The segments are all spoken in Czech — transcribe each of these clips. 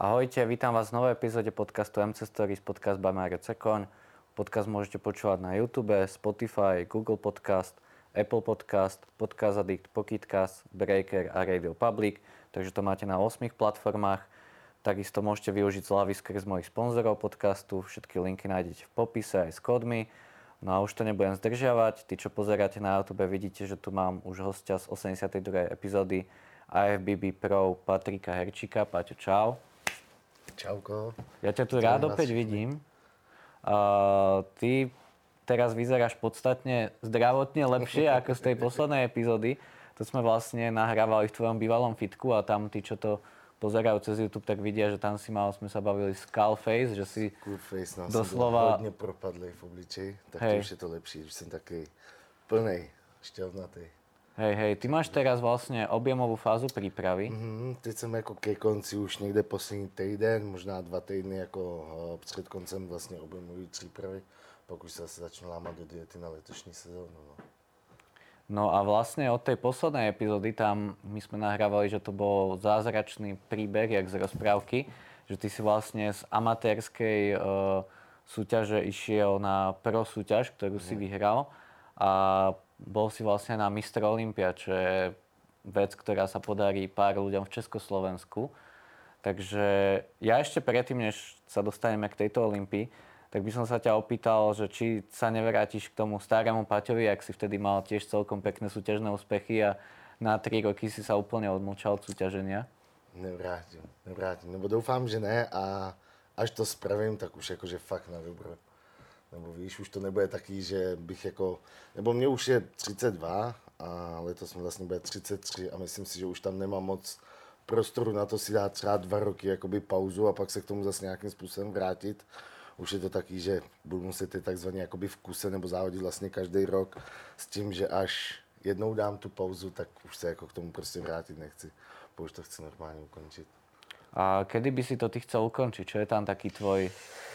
Ahojte, vítam vás v novej epizóde podcastu MC Stories, podcast by Mario Cekoň. Podcast môžete počúvať na YouTube, Spotify, Google Podcast, Apple Podcast, Podcast Addict, Pocketcast, Breaker a Radio Public, takže to máte na 8 platformách. Takisto môžete využiť zľavy skrz mojich sponzorov podcastu, všetky linky nájdete v popise aj s kódmi. No a už to nebudem zdržiavať, tí, čo pozeráte na YouTube, vidíte, že tu mám už hostia z 82. epizódy IFBB Pro Patrika Herčíka. Paťo, čau. Čauko. Ja ťa tu rád opäť vidím. Uh, ty teraz vyzeráš podstatne zdravotne lepšie ako z tej poslednej epizódy. To sme vlastne nahrávali v tvojom bývalom fitku a tam tí, čo to pozerajú cez YouTube, tak vidia, že tam si mal, sme sa bavili face, že si face, no, doslova... Hodne propadlý v obličeji, tak hej. už je to lepší, že som taký plnej, šťavnatý. Hej, hej, ty máš teraz vlastne objemovú fázu prípravy. Mm-hmm, teď jsem jako ke konci už někde poslední týden, možná dva týdny jako uh, před koncem vlastně objemové přípravy, pak už se zase začnu lámat do diety na letošní sezónu. No. no a vlastne od tej poslednej epizódy tam my sme nahrávali, že to bol zázračný príbeh, jak z rozprávky, že ty si vlastne z amatérskej uh, súťaže išiel na pro súťaž, ktorú mm. si mhm. vyhral a bol si vlastne na Mr. Olympia, čo je vec, ktorá sa podarí pár ľuďom v Československu. Takže ja ešte predtým, než sa dostaneme k tejto Olympii, tak by som sa ťa opýtal, že či sa nevrátiš k tomu starému Paťovi, ak si vtedy mal tiež celkom pekné súťažné úspechy a na tri roky si sa úplne odmlčal od súťaženia. Nevrátim, nevrátim, nebo doufám, že ne a až to spravím, tak už jakože fakt na dobro. Nebo víš, už to nebude taký, že bych jako, nebo mě už je 32 a letos mi vlastně bude 33 a myslím si, že už tam nemám moc prostoru na to si dát třeba dva roky jakoby pauzu a pak se k tomu zase nějakým způsobem vrátit. Už je to taký, že budu muset je takzvaně jakoby v kuse nebo závodit vlastně každý rok s tím, že až jednou dám tu pauzu, tak už se jako k tomu prostě vrátit nechci. Už to chci normálně ukončit. A kedy by si to ty chcel ukončiť? Čo je tam taký tvoj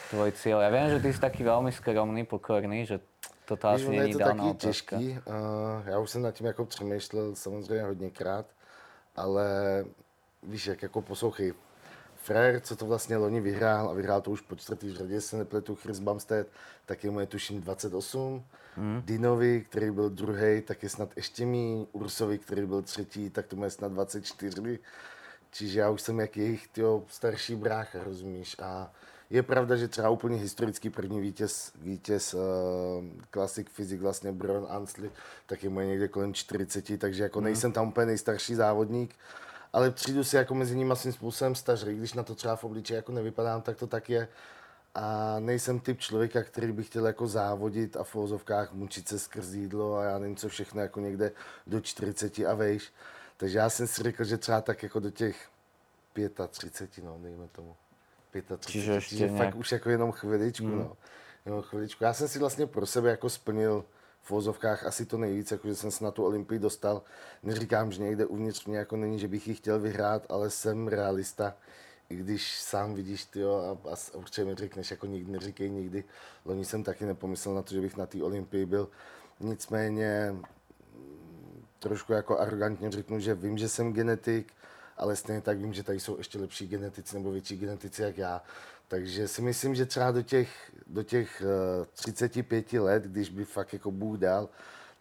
tvoj cíl? Ja viem, že ty si taký veľmi skromný, pokorný, že toto asi není je to taky těžký. Uh, já už jsem nad tím jako přemýšlel samozřejmě hodněkrát, ale víš, jak jako poslouchej, Frér, co to vlastně loni vyhrál a vyhrál to už po čtvrtý řadě, se nepletu, Chris Bumstead, tak je mu je tuším 28. Mm. Dinovi, který byl druhý, tak je snad ještě mý. Ursovi, který byl třetí, tak to je snad 24. Čiže já už jsem jak jejich tyjo, starší brácha, rozumíš? A je pravda, že třeba úplně historický první vítěz, vítěz uh, klasik fyzik vlastně Bron Ansley, tak je moje někde kolem 40, takže jako mm. nejsem tam úplně nejstarší závodník, ale přijdu si jako mezi nimi svým způsobem staři, když na to třeba v obličeji jako nevypadám, tak to tak je. A nejsem typ člověka, který by chtěl jako závodit a v vozovkách mučit se skrz jídlo a já nevím co všechno jako někde do 40 a vejš. Takže já jsem si řekl, že třeba tak jako do těch 35, no, dejme tomu. 35. Čiže ještě nějak... fakt už jako jenom chviličku, hmm. no. Jenom chviličku. Já jsem si vlastně pro sebe jako splnil v vozovkách asi to nejvíc, jako že jsem se na tu Olympii dostal. Neříkám, že někde uvnitř mě jako není, že bych ji chtěl vyhrát, ale jsem realista. I když sám vidíš, ty a, a určitě mi řekneš, jako nikdy neříkej nikdy. Loni jsem taky nepomyslel na to, že bych na té Olympii byl. Nicméně mm, trošku jako arrogantně řeknu, že vím, že jsem genetik, ale stejně tak vím, že tady jsou ještě lepší genetici nebo větší genetici jak já. Takže si myslím, že třeba do těch, do těch 35 eh, let, když by fakt jako Bůh dal,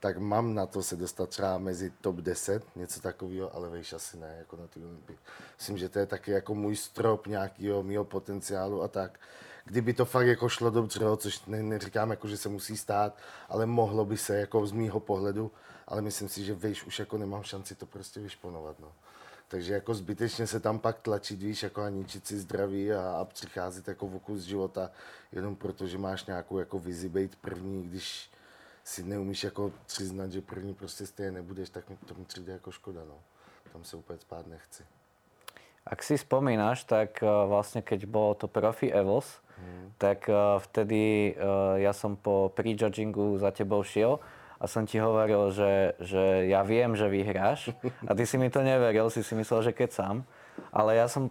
tak mám na to se dostat třeba mezi top 10, něco takového, ale víš, asi ne, jako na ty Olympii. Myslím, že to je taky jako můj strop nějakého mého potenciálu a tak. Kdyby to fakt jako šlo dobře, což ne, neříkám, jako, že se musí stát, ale mohlo by se jako z mýho pohledu, ale myslím si, že víš, už jako nemám šanci to prostě vyšponovat. No. Takže jako zbytečně se tam pak tlačit, víš, jako a ničit si zdraví a, a přicházet jako v kus života, jenom proto, že máš nějakou jako vizi být první, když si neumíš jako přiznat, že první prostě stejně nebudeš, tak mi to mi přijde jako škoda, no. Tam se úplně spát nechci. Ak si spomínaš, tak uh, vlastne keď bolo to Profi Evos, hmm. tak uh, vtedy uh, ja som po prejudgingu za tebou šiel a som ti hovoril, že, že ja viem, že vyhráš a ty si mi to neveril, si si myslel, že keď sám. Ale ja som...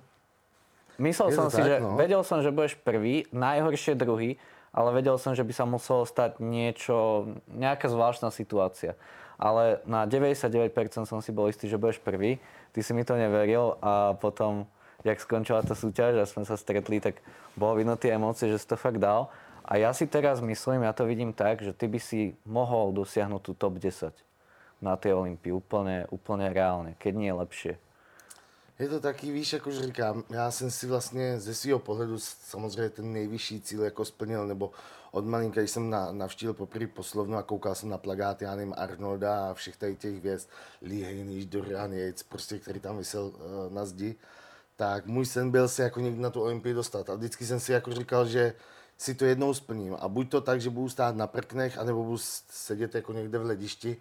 Myslel som si, tak, že no. vedel som, že budeš prvý, najhoršie druhý, ale vedel som, že by sa muselo stať niečo, nejaká zvláštna situácia. Ale na 99% som si bol istý, že budeš prvý. Ty si mi to neveril a potom jak skončila ta súťaž a jsme se stretli, tak bolo vidno tie emócie, že si to fakt dal. A ja si teraz myslím, ja to vidím tak, že ty by si mohol dosiahnuť tú top 10 na té Olympii úplně, úplně reálně, keď nie lepšie. Je to taky, víš, jak už říkám, já jsem si vlastně ze svého pohledu samozřejmě ten nejvyšší cíl jako splnil, nebo od malinka, když jsem na, navštívil poprvé poslovnu a koukal jsem na plagát, já Arnolda a všech tady těch věc, Lee Haney, Dorian Yates, prostě, který tam vysel uh, na zdi, tak můj sen byl se jako někdy na tu Olympii dostat. A vždycky jsem si jako říkal, že si to jednou splním. A buď to tak, že budu stát na prknech, anebo budu sedět jako někde v ledišti.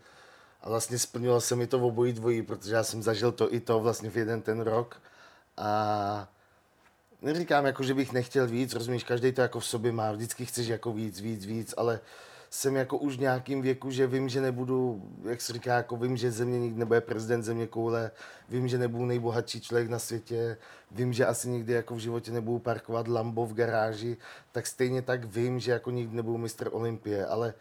A vlastně splnilo se mi to v obojí dvojí, protože já jsem zažil to i to vlastně v jeden ten rok. A neříkám jako, že bych nechtěl víc, rozumíš, každý to jako v sobě má, vždycky chceš jako víc, víc, víc, ale jsem jako už v nějakým věku, že vím, že nebudu, jak se říká, jako vím, že země nikdy nebude prezident země koule, vím, že nebudu nejbohatší člověk na světě, vím, že asi nikdy jako v životě nebudu parkovat Lambo v garáži, tak stejně tak vím, že jako nikdy nebudu mistr Olympie, ale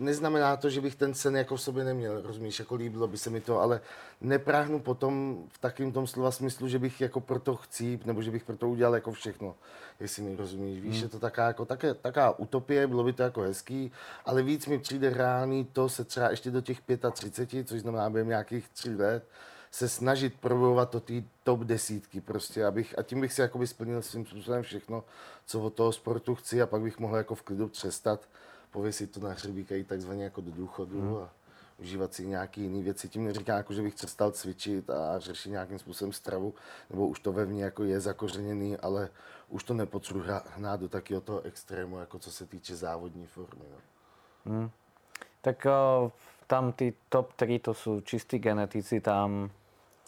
neznamená to, že bych ten sen jako v sobě neměl, rozumíš, jako líbilo by se mi to, ale nepráhnu potom v takovém tom slova smyslu, že bych jako proto chcíp, nebo že bych proto udělal jako všechno, jestli mi rozumíš. Víš, hmm. je to taká, jako, také, taká utopie, bylo by to jako hezký, ale víc mi přijde reálný to se třeba ještě do těch 35, což znamená během nějakých tří let, se snažit probovat to ty top desítky prostě, abych, a tím bych si jakoby splnil svým způsobem všechno, co od toho sportu chci a pak bych mohl jako v klidu přestat pověsit to na hřebík a jít takzvaně jako do důchodu hmm. a užívat si nějaké jiné věci. Tím neříkám, jako, že bych přestal cvičit a řešit nějakým způsobem stravu, nebo už to ve mně jako je zakořeněný, ale už to nepotřebuji hnát do takového toho extrému, jako co se týče závodní formy. No. Hmm. Tak uh, tam ty top 3 to jsou čistí genetici, tam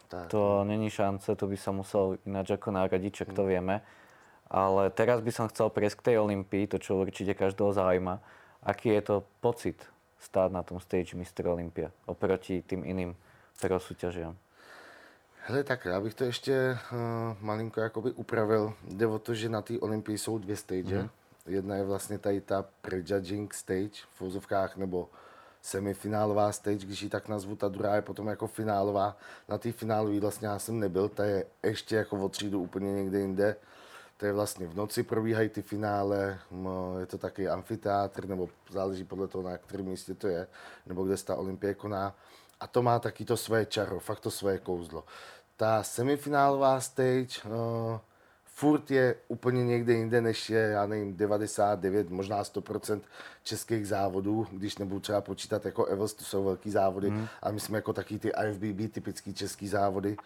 tak, to no. není šance, to by sa musel ináč ako naradiť, čak to hmm. vieme. Ale teraz by som chcel prejsť k tej Olympii, to čo určite každého zaujíma. Aký je to pocit stát na tom stage Mr. Olympia oproti tým iným pro súťažiam? Hele, tak já bych to ještě uh, malinko jakoby upravil. Jde o to, že na té Olympii jsou dvě stage. Mm. Jedna je vlastně tady ta prejudging stage v vozovkách, nebo semifinálová stage, když ji tak nazvu, ta druhá je potom jako finálová. Na té finálové vlastně já jsem nebyl, ta je ještě jako o třídu úplně někde jinde to je vlastně v noci probíhají ty finále, je to taky amfiteátr, nebo záleží podle toho, na kterém místě to je, nebo kde se ta olympie koná. A to má taky to své čaro, fakt to své kouzlo. Ta semifinálová stage, no, furt je úplně někde jinde, než je, já nevím, 99, možná 100% českých závodů, když nebudu třeba počítat jako Evels, to jsou velký závody, mm. a my jsme jako taky ty IFBB, typický český závody,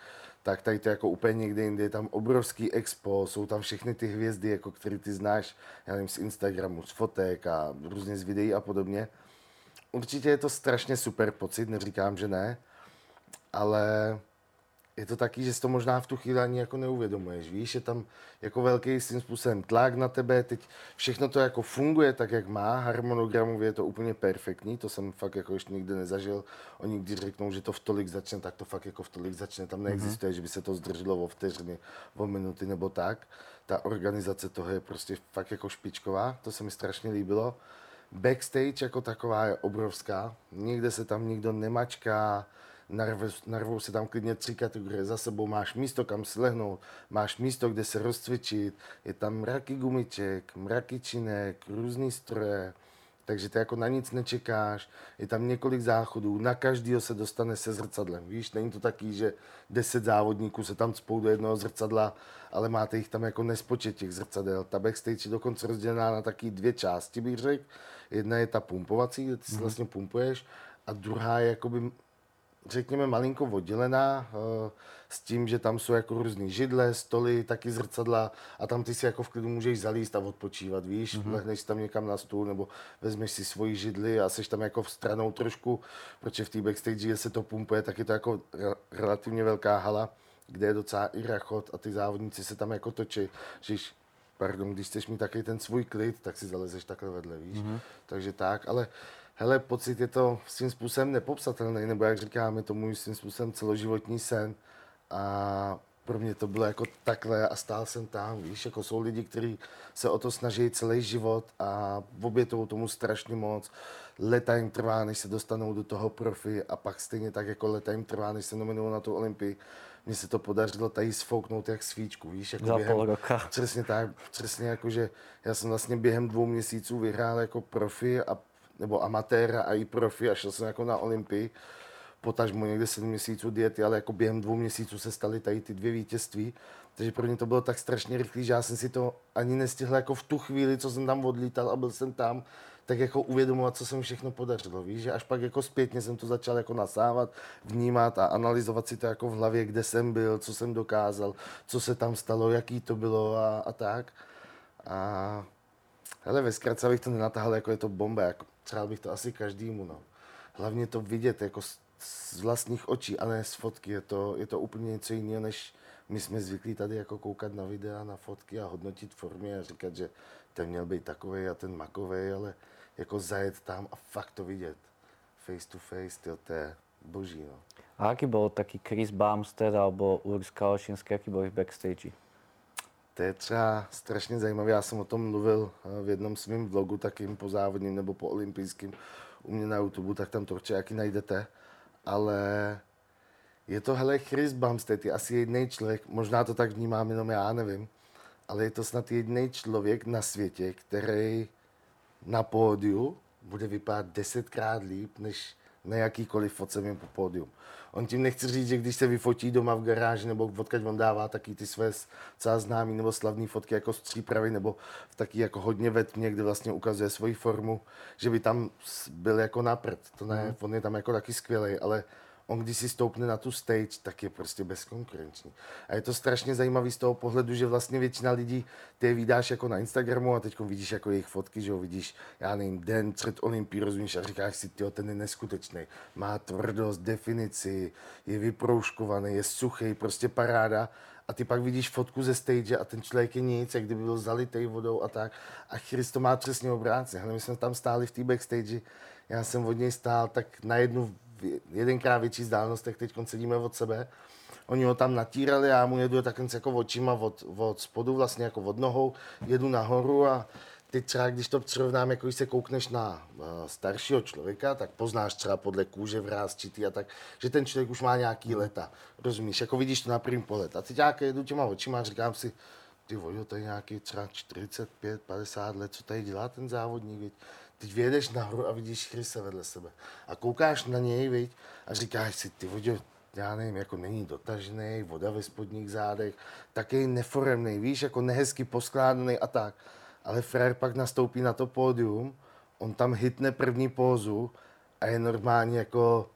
tak tady to jako úplně někde jinde, je tam obrovský expo, jsou tam všechny ty hvězdy, jako které ty znáš, já nevím, z Instagramu, z fotek a různě z videí a podobně. Určitě je to strašně super pocit, neříkám, že ne, ale je to taky, že si to možná v tu chvíli ani jako neuvědomuješ, víš, je tam jako velký svým způsobem tlak na tebe, teď všechno to jako funguje tak, jak má, harmonogramově je to úplně perfektní, to jsem fakt jako ještě nikdy nezažil, oni když řeknou, že to v tolik začne, tak to fakt jako v tolik začne, tam neexistuje, mm-hmm. že by se to zdrželo o vteřiny, o minuty nebo tak, ta organizace toho je prostě fakt jako špičková, to se mi strašně líbilo. Backstage jako taková je obrovská, nikde se tam nikdo nemačká, narvou se tam klidně tři kategorie za sebou, máš místo, kam si lehnout, máš místo, kde se rozcvičit, je tam mraky gumiček, mraky činek, různý stroje, takže ty jako na nic nečekáš, je tam několik záchodů, na každýho se dostane se zrcadlem, víš, není to taký, že deset závodníků se tam spou do jednoho zrcadla, ale máte jich tam jako nespočet těch zrcadel. Ta backstage je dokonce rozdělená na taky dvě části, bych řekl. Jedna je ta pumpovací, kde ty si mm-hmm. vlastně pumpuješ, a druhá je jakoby řekněme, malinko oddělená uh, s tím, že tam jsou jako různé židle, stoly, taky zrcadla a tam ty si jako v klidu můžeš zalíst a odpočívat, víš, mm-hmm. lehneš tam někam na stůl nebo vezmeš si svoji židli a seš tam jako v stranou trošku, protože v té backstage se to pumpuje, tak je to jako re- relativně velká hala, kde je docela i rachot a ty závodníci se tam jako točí, že pardon, když chceš mít taky ten svůj klid, tak si zalezeš takhle vedle, víš, mm-hmm. takže tak, ale hele, pocit je to svým způsobem nepopsatelný, nebo jak říkáme, to můj svým způsobem celoživotní sen. A pro mě to bylo jako takhle a stál jsem tam, víš, jako jsou lidi, kteří se o to snaží celý život a obětují tomu strašně moc. Leta jim trvá, než se dostanou do toho profi a pak stejně tak jako leta jim trvá, než se nominují na tu Olympii. mně se to podařilo tady sfouknout jak svíčku, víš, jako Za během, roka. Přesně tak, přesně jako, že já jsem vlastně během dvou měsíců vyhrál jako profi a, nebo amatéra a i profi a šel jsem jako na Olympii potažmo někde 7 měsíců diety, ale jako během dvou měsíců se staly tady ty dvě vítězství. Takže pro mě to bylo tak strašně rychlé, že já jsem si to ani nestihl jako v tu chvíli, co jsem tam odlítal a byl jsem tam, tak jako uvědomovat, co se mi všechno podařilo. Víš, že až pak jako zpětně jsem to začal jako nasávat, vnímat a analyzovat si to jako v hlavě, kde jsem byl, co jsem dokázal, co se tam stalo, jaký to bylo a, a tak. A hele, ve zkratce bych to nenatahal, jako je to bomba, jako třeba bych to asi každému, no. Hlavně to vidět jako z, z vlastních očí, a ne z fotky, je to, je to úplně něco jiného, než my jsme zvyklí tady jako koukat na videa, na fotky a hodnotit formy a říkat, že ten měl být takový a ten makový, ale jako zajet tam a fakt to vidět. Face to face, tyjo, to je boží, no. A aký bol taký Chris Bumstead alebo Urs Kalašinský, aký boli v backstage? To je třeba strašně zajímavé. Já jsem o tom mluvil eh, v jednom svém vlogu, takým po závodním nebo po olympijským u mě na YouTube, tak tam to určitě jaký najdete. Ale je to, hele, Chris Bumstead je asi jediný člověk, možná to tak vnímám jenom já, nevím, ale je to snad jediný člověk na světě, který na pódiu bude vypadat desetkrát líp, než na jakýkoliv fotce mimo po pódium. On tím nechci říct, že když se vyfotí doma v garáži, nebo odkud on dává taky ty své celá známý nebo slavné fotky jako z přípravy, nebo v taky jako hodně ve tmě, kde vlastně ukazuje svoji formu, že by tam byl jako na prd. To ne, mm. on je tam jako taky skvělý, ale on když si stoupne na tu stage, tak je prostě bezkonkurenční. A je to strašně zajímavý z toho pohledu, že vlastně většina lidí, ty je vydáš jako na Instagramu a teď vidíš jako jejich fotky, že ho vidíš, já nevím, den před Olympí, rozumíš, a říkáš si, tyjo, ten je neskutečný, má tvrdost, definici, je vyprouškovaný, je suchý, prostě paráda. A ty pak vidíš fotku ze stage a ten člověk je nic, jak kdyby byl zalitý vodou a tak. A Chris to má přesně obráceně. My jsme tam stáli v té backstage, já jsem od něj stál tak na jednu jedenkrát větší vzdálenostech, teď sedíme od sebe. Oni ho tam natírali a já mu jedu takhle jako očima od, od spodu, vlastně jako od nohou, jedu nahoru a ty třeba, když to přirovnám, jako když se koukneš na uh, staršího člověka, tak poznáš třeba podle kůže vrázčitý a tak, že ten člověk už má nějaký leta. Rozumíš, jako vidíš to na první pohled. A teď já jedu těma očima a říkám si, ty vojo, to je nějaký třeba 45, 50 let, co tady dělá ten závodník? Teď vyjedeš nahoru a vidíš Chrise vedle sebe. A koukáš na něj, viď? A říkáš si, ty vodě, já nevím, jako není dotažený, voda ve spodních zádech, taky neforemný, víš, jako nehezky poskládaný a tak. Ale Frér pak nastoupí na to pódium, on tam hitne první pózu a je normálně jako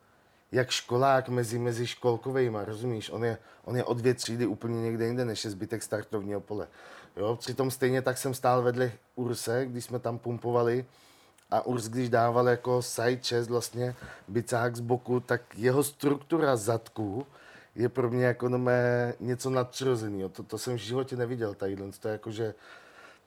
jak školák mezi, mezi školkovejma, rozumíš? On je, on je o dvě třídy úplně někde jinde, než je zbytek startovního pole. Jo, přitom stejně tak jsem stál vedle Urse, když jsme tam pumpovali a Urs, když dával jako side chest vlastně bicák z boku, tak jeho struktura zadku je pro mě jako mé něco nadpřirozeného. To, to jsem v životě neviděl tady. To je jako, že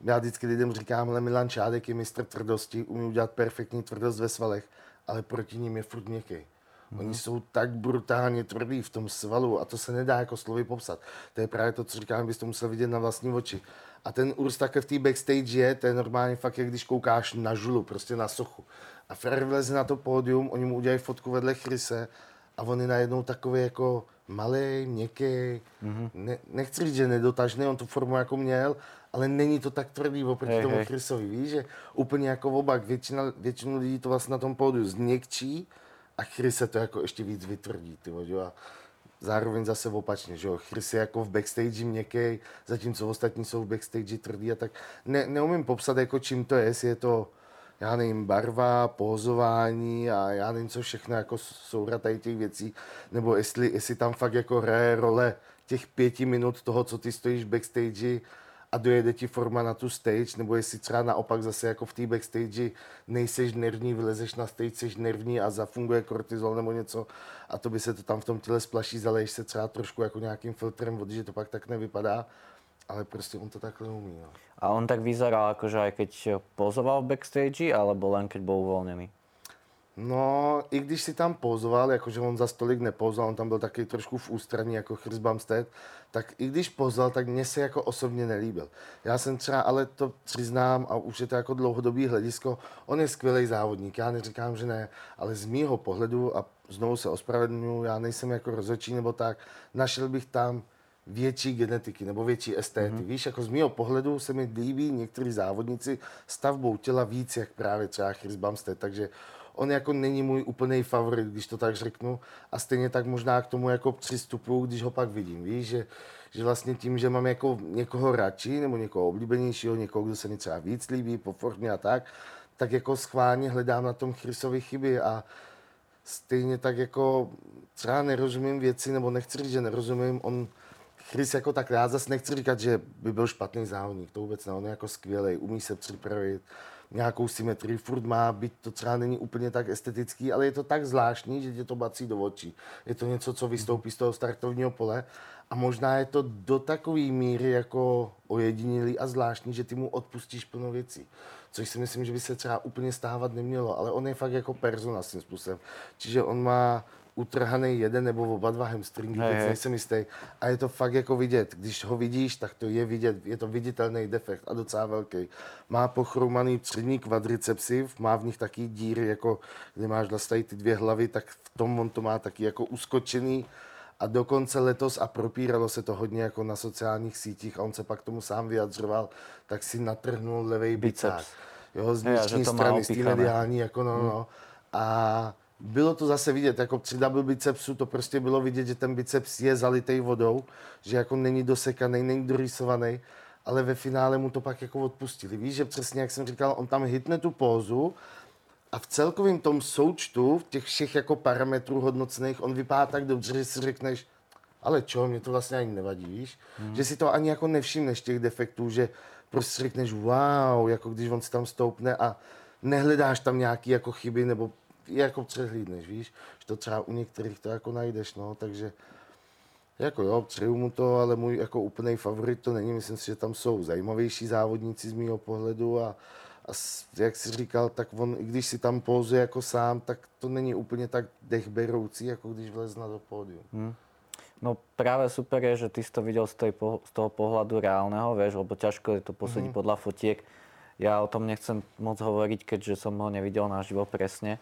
já vždycky lidem říkám, ale Milan Čádek je mistr tvrdosti, umí udělat perfektní tvrdost ve svalech, ale proti ním je furt měkký. Mm-hmm. Oni jsou tak brutálně tvrdí v tom svalu a to se nedá jako slovy popsat. To je právě to, co říkám, byste to musel vidět na vlastní oči. A ten Urs také v té backstage je, to je normálně fakt, jak když koukáš na žulu, prostě na sochu. A Fer vleze na to pódium, oni mu udělají fotku vedle Chrise a on je najednou takový jako malý, měkký, mm-hmm. ne, nechci říct, že nedotažný, on tu formu jako měl, ale není to tak tvrdý oproti hey, tomu hey. Chrisovi, víš, že úplně jako obak, většina, většinu lidí to vlastně na tom pódiu změkčí a Chris se to jako ještě víc vytvrdí, ty a zároveň zase opačně, že jo, Chris je jako v backstage měkký, zatímco ostatní jsou v backstage tvrdý a tak. Ne, neumím popsat jako čím to je, jestli je to já nevím, barva, pózování a já nevím, co všechno jako soura tady těch věcí, nebo jestli, jestli tam fakt jako hraje role těch pěti minut toho, co ty stojíš v backstage a dojede ti forma na tu stage, nebo jestli třeba naopak zase jako v té backstage nejseš nervní, vylezeš na stage, jsi nervní a zafunguje kortizol nebo něco a to by se to tam v tom těle splaší, zaleješ se třeba trošku jako nějakým filtrem vody, že to pak tak nevypadá, ale prostě on to takhle umí. No. A on tak vyzeral, akože aj keď pozoval v backstage, alebo len keď bol uvoľnený? No, i když si tam pozoval, jakože on za stolik nepozoval, on tam byl taky trošku v ústraní jako Chris Bumstead, tak i když pozval, tak mně se jako osobně nelíbil. Já jsem třeba, ale to přiznám a už je to jako dlouhodobý hledisko, on je skvělý závodník, já neříkám, že ne, ale z mýho pohledu a znovu se ospravedlňuji, já nejsem jako rozhodčí nebo tak, našel bych tam větší genetiky nebo větší estéty. Mm-hmm. Víš, jako z mého pohledu se mi líbí někteří závodníci stavbou těla víc, jak právě třeba Chris Bumstead, takže on jako není můj úplný favorit, když to tak řeknu. A stejně tak možná k tomu jako přistupuju, když ho pak vidím. Víš, že, že vlastně tím, že mám jako někoho radši, nebo někoho oblíbenějšího, někoho, kdo se mi třeba víc líbí po formě a tak, tak jako schválně hledám na tom Chrisovi chyby a stejně tak jako třeba nerozumím věci, nebo nechci říct, že nerozumím, on Chris jako tak já zase nechci říkat, že by byl špatný závodník, to vůbec ne, on je jako skvělý, umí se připravit, nějakou symetrii, furt má, byť to třeba není úplně tak estetický, ale je to tak zvláštní, že tě to bací do očí. Je to něco, co vystoupí z toho startovního pole a možná je to do takové míry jako ojedinělý a zvláštní, že ty mu odpustíš plno věcí. Což si myslím, že by se třeba úplně stávat nemělo, ale on je fakt jako persona s tím způsobem. Čiže on má utrhaný jeden nebo oba dva hamstringy, teď nejsem jistý. A je to fakt jako vidět. Když ho vidíš, tak to je vidět, je to viditelný defekt a docela velký. Má pochromaný přední kvadricepsy, má v nich taky díry, jako kde máš vlastně ty dvě hlavy, tak v tom on to má taky jako uskočený. A dokonce letos, a propíralo se to hodně jako na sociálních sítích, a on se pak tomu sám vyjadřoval, tak si natrhnul levý biceps. Jo, z vnitřní strany, z té mediální, jako no, hmm. no. A bylo to zase vidět, jako při double bicepsu to prostě bylo vidět, že ten biceps je zalitý vodou, že jako není dosekaný, není dorysovaný, ale ve finále mu to pak jako odpustili. Víš, že přesně jak jsem říkal, on tam hitne tu pózu a v celkovém tom součtu, v těch všech jako parametrů hodnocných, on vypadá tak dobře, že si řekneš, ale čo, mě to vlastně ani nevadí, víš? Hmm. Že si to ani jako nevšimneš těch defektů, že prostě řekneš wow, jako když on si tam stoupne a nehledáš tam nějaký jako chyby nebo jako přehlídneš, víš, že to třeba u některých to jako najdeš, no, takže jako jo, přeju mu to, ale můj jako úplný favorit to není, myslím si, že tam jsou zajímavější závodníci z mého pohledu a, a jak jsi říkal, tak on, i když si tam pozuje jako sám, tak to není úplně tak dechberoucí, jako když vlezna do pódium. Hmm. No práve super je, že ty si to videl z, tej, z toho pohľadu reálneho, vieš, lebo ťažko je to posúdiť mm-hmm. podľa fotiek. Ja o tom nechcem moc hovoriť, keďže som ho nevidel naživo presne.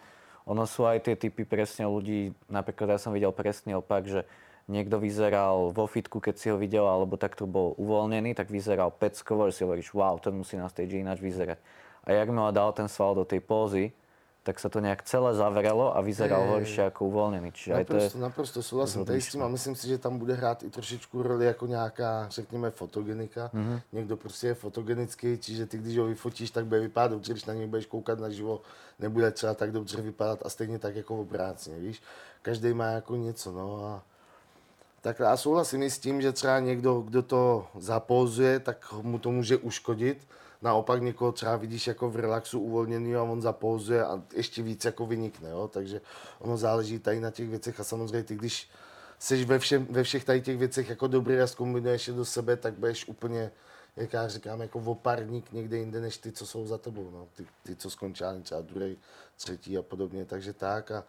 Ono sú aj tie typy presne ľudí, napríklad ja som videl presný opak, že niekto vyzeral vo fitku, keď si ho videl, alebo takto bol uvoľnený, tak vyzeral peckovo, že si hovoríš, wow, ten musí na stage ináč vyzerať. A jak mi dal ten sval do tej pózy, tak sa to nejak celé zavrelo a vyzeral horšie ako uvolněný. Čiže naprosto, to je naprosto souhlasím tady s tím a myslím si, že tam bude hrát i trošičku roli jako nějaká, řekněme, fotogenika. Mm-hmm. Někdo prostě je fotogenický, čiže ty, když ho vyfotíš, tak bude vypadat dobře, když na něj budeš koukat na živo, nebude třeba tak dobře vypadat a stejně tak jako obrácně, víš. Každý má jako něco, no a tak já souhlasím i s tím, že třeba někdo, kdo to zapózuje, tak mu to může uškodit, naopak někoho třeba vidíš jako v relaxu uvolněný a on zapózuje a ještě víc jako vynikne, jo? takže ono záleží tady na těch věcech a samozřejmě ty, když jsi ve, všem, ve všech tady těch věcech jako dobrý a zkombinuješ je do sebe, tak budeš úplně, jak já říkám, jako opárník někde jinde, než ty, co jsou za tebou, no. ty, ty co skončí třeba druhý, třetí a podobně, takže tak a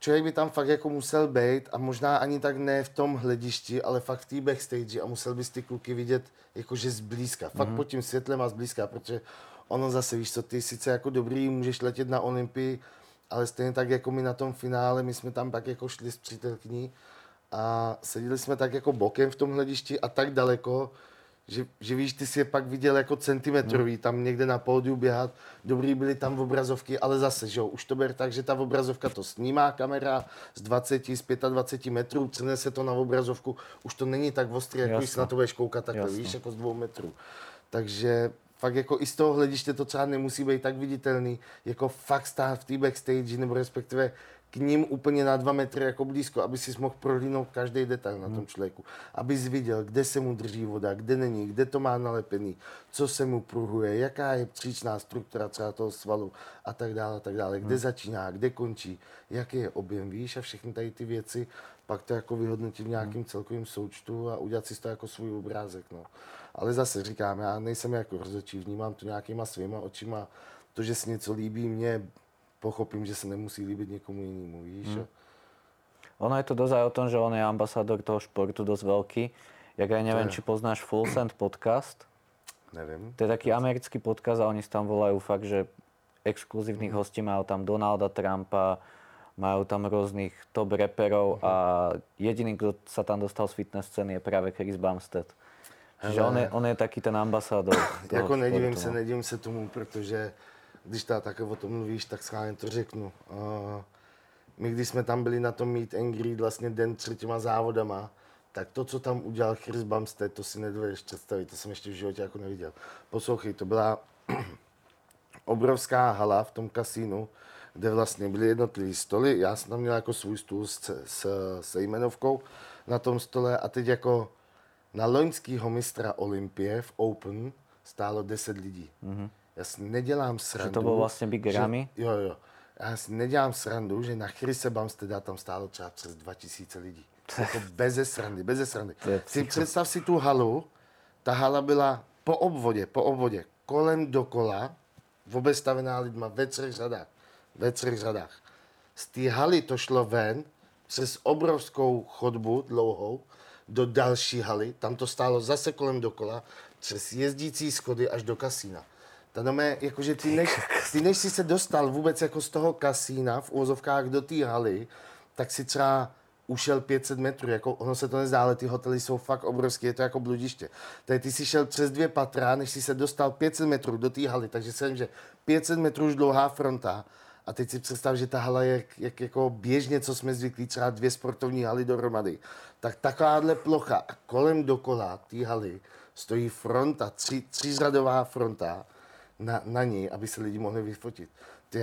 člověk by tam fakt jako musel být a možná ani tak ne v tom hledišti, ale fakt v té backstage a musel bys ty kluky vidět jakože zblízka, fakt mm-hmm. pod tím světlem a zblízka, protože ono zase, víš co, ty sice jako dobrý můžeš letět na Olympii, ale stejně tak jako my na tom finále, my jsme tam pak jako šli s přítelkyní a seděli jsme tak jako bokem v tom hledišti a tak daleko, že, že víš, ty si je pak viděl jako centimetrový, hmm. tam někde na pódiu běhat, dobrý byly tam obrazovky, ale zase, že jo, už to ber tak, že ta obrazovka to snímá kamera z 20, z 25 metrů, se to na obrazovku, už to není tak ostrý, jako když na to budeš koukat takhle, Jasne. víš, jako z dvou metrů. Takže fakt jako i z toho hlediště to třeba nemusí být tak viditelný, jako fakt stát v té backstage, nebo respektive k ním úplně na dva metry jako blízko, aby si mohl prohlínout každý detail na tom hmm. člověku. Aby jsi viděl, kde se mu drží voda, kde není, kde to má nalepený, co se mu pruhuje, jaká je příčná struktura třeba toho svalu a tak dále, a tak dále, kde hmm. začíná, kde končí, jaký je objem, víš, a všechny tady ty věci, pak to jako vyhodnotit v nějakým hmm. celkovým součtu a udělat si to jako svůj obrázek, no. Ale zase říkám, já nejsem jako rozhodčí, vnímám to nějakýma svýma očima, to, že si něco líbí, mě pochopím, že se nemusí líbit někomu jinému, víš. Hmm. Ono je to dosť aj o tom, že on je ambasádor toho športu dosť veľký. Jak aj neviem, či poznáš Full Send podcast. Nevím. To je taký americký podcast a oni tam volajú fakt, že exkluzívnych hmm. hostí majú tam Donalda Trumpa, majú tam rôznych top reperov a jediný, kto sa tam dostal z fitness scény je práve Chris Bumstead. Čiže on je, on je taký ten ambasádor. Jako nedivím se, nedivím se tomu, protože když ta také o tom mluvíš, tak schválně to řeknu. Uh, my, když jsme tam byli na tom Meet and Greet vlastně den před těma závodama, tak to, co tam udělal Chris Bumstead, to si nedovedeš představit, to jsem ještě v životě jako neviděl. Poslouchej, to byla obrovská hala v tom kasínu, kde vlastně byly jednotlivé stoly. Já jsem tam měl jako svůj stůl s, s, se jmenovkou na tom stole a teď jako na loňského mistra Olympie v Open stálo 10 lidí. Mm-hmm. Já si nedělám srandu. Že to bylo vlastně Big Ramy? Jo, jo. Já si nedělám srandu, že na Chrise Bumsteada tam stálo třeba přes 2000 lidí. Jako beze srandy, beze srandy. Si představ si tu halu, ta hala byla po obvodě, po obvodě, kolem dokola, obestavená lidma ve třech řadách. Ve třech řadách. Z té haly to šlo ven, přes obrovskou chodbu dlouhou, do další haly, tam to stálo zase kolem dokola, přes jezdící schody až do kasína. Tam je, jakože ty než, ty než jsi se dostal vůbec jako z toho kasína v úvozovkách do té haly, tak si třeba ušel 500 metrů, jako ono se to nezdá, ale ty hotely jsou fakt obrovské, je to jako bludiště. Tady ty si šel přes dvě patra, než si se dostal 500 metrů do té haly, takže jsem, že 500 metrů už dlouhá fronta a teď si představ, že ta hala je jak, jak jako běžně, co jsme zvyklí, třeba dvě sportovní haly dohromady. Tak takováhle plocha a kolem dokola té haly stojí fronta, tři, třířadová fronta na, na ní, aby se lidi mohli vyfotit. Ty,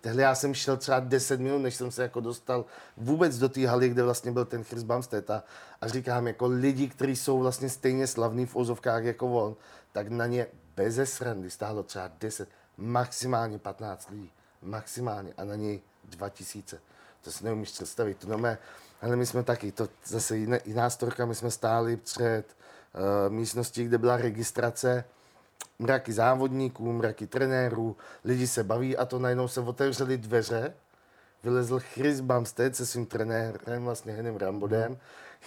tyhle já jsem šel třeba 10 minut, než jsem se jako dostal vůbec do té haly, kde vlastně byl ten Chris Bumstead a, říkám, jako lidi, kteří jsou vlastně stejně slavní v ozovkách jako on, tak na ně bez srandy stálo třeba 10, maximálně 15 lidí. Maximálně. A na něj 2000. To si neumíš představit. To máme, ale my jsme taky, to zase jiná, jiná storka, my jsme stáli před uh, místností, kde byla registrace, mraky závodníků, mraky trenérů, lidi se baví a to najednou se otevřely dveře, vylezl Chris Bumstead se svým trenérem, vlastně Henem Rambodem.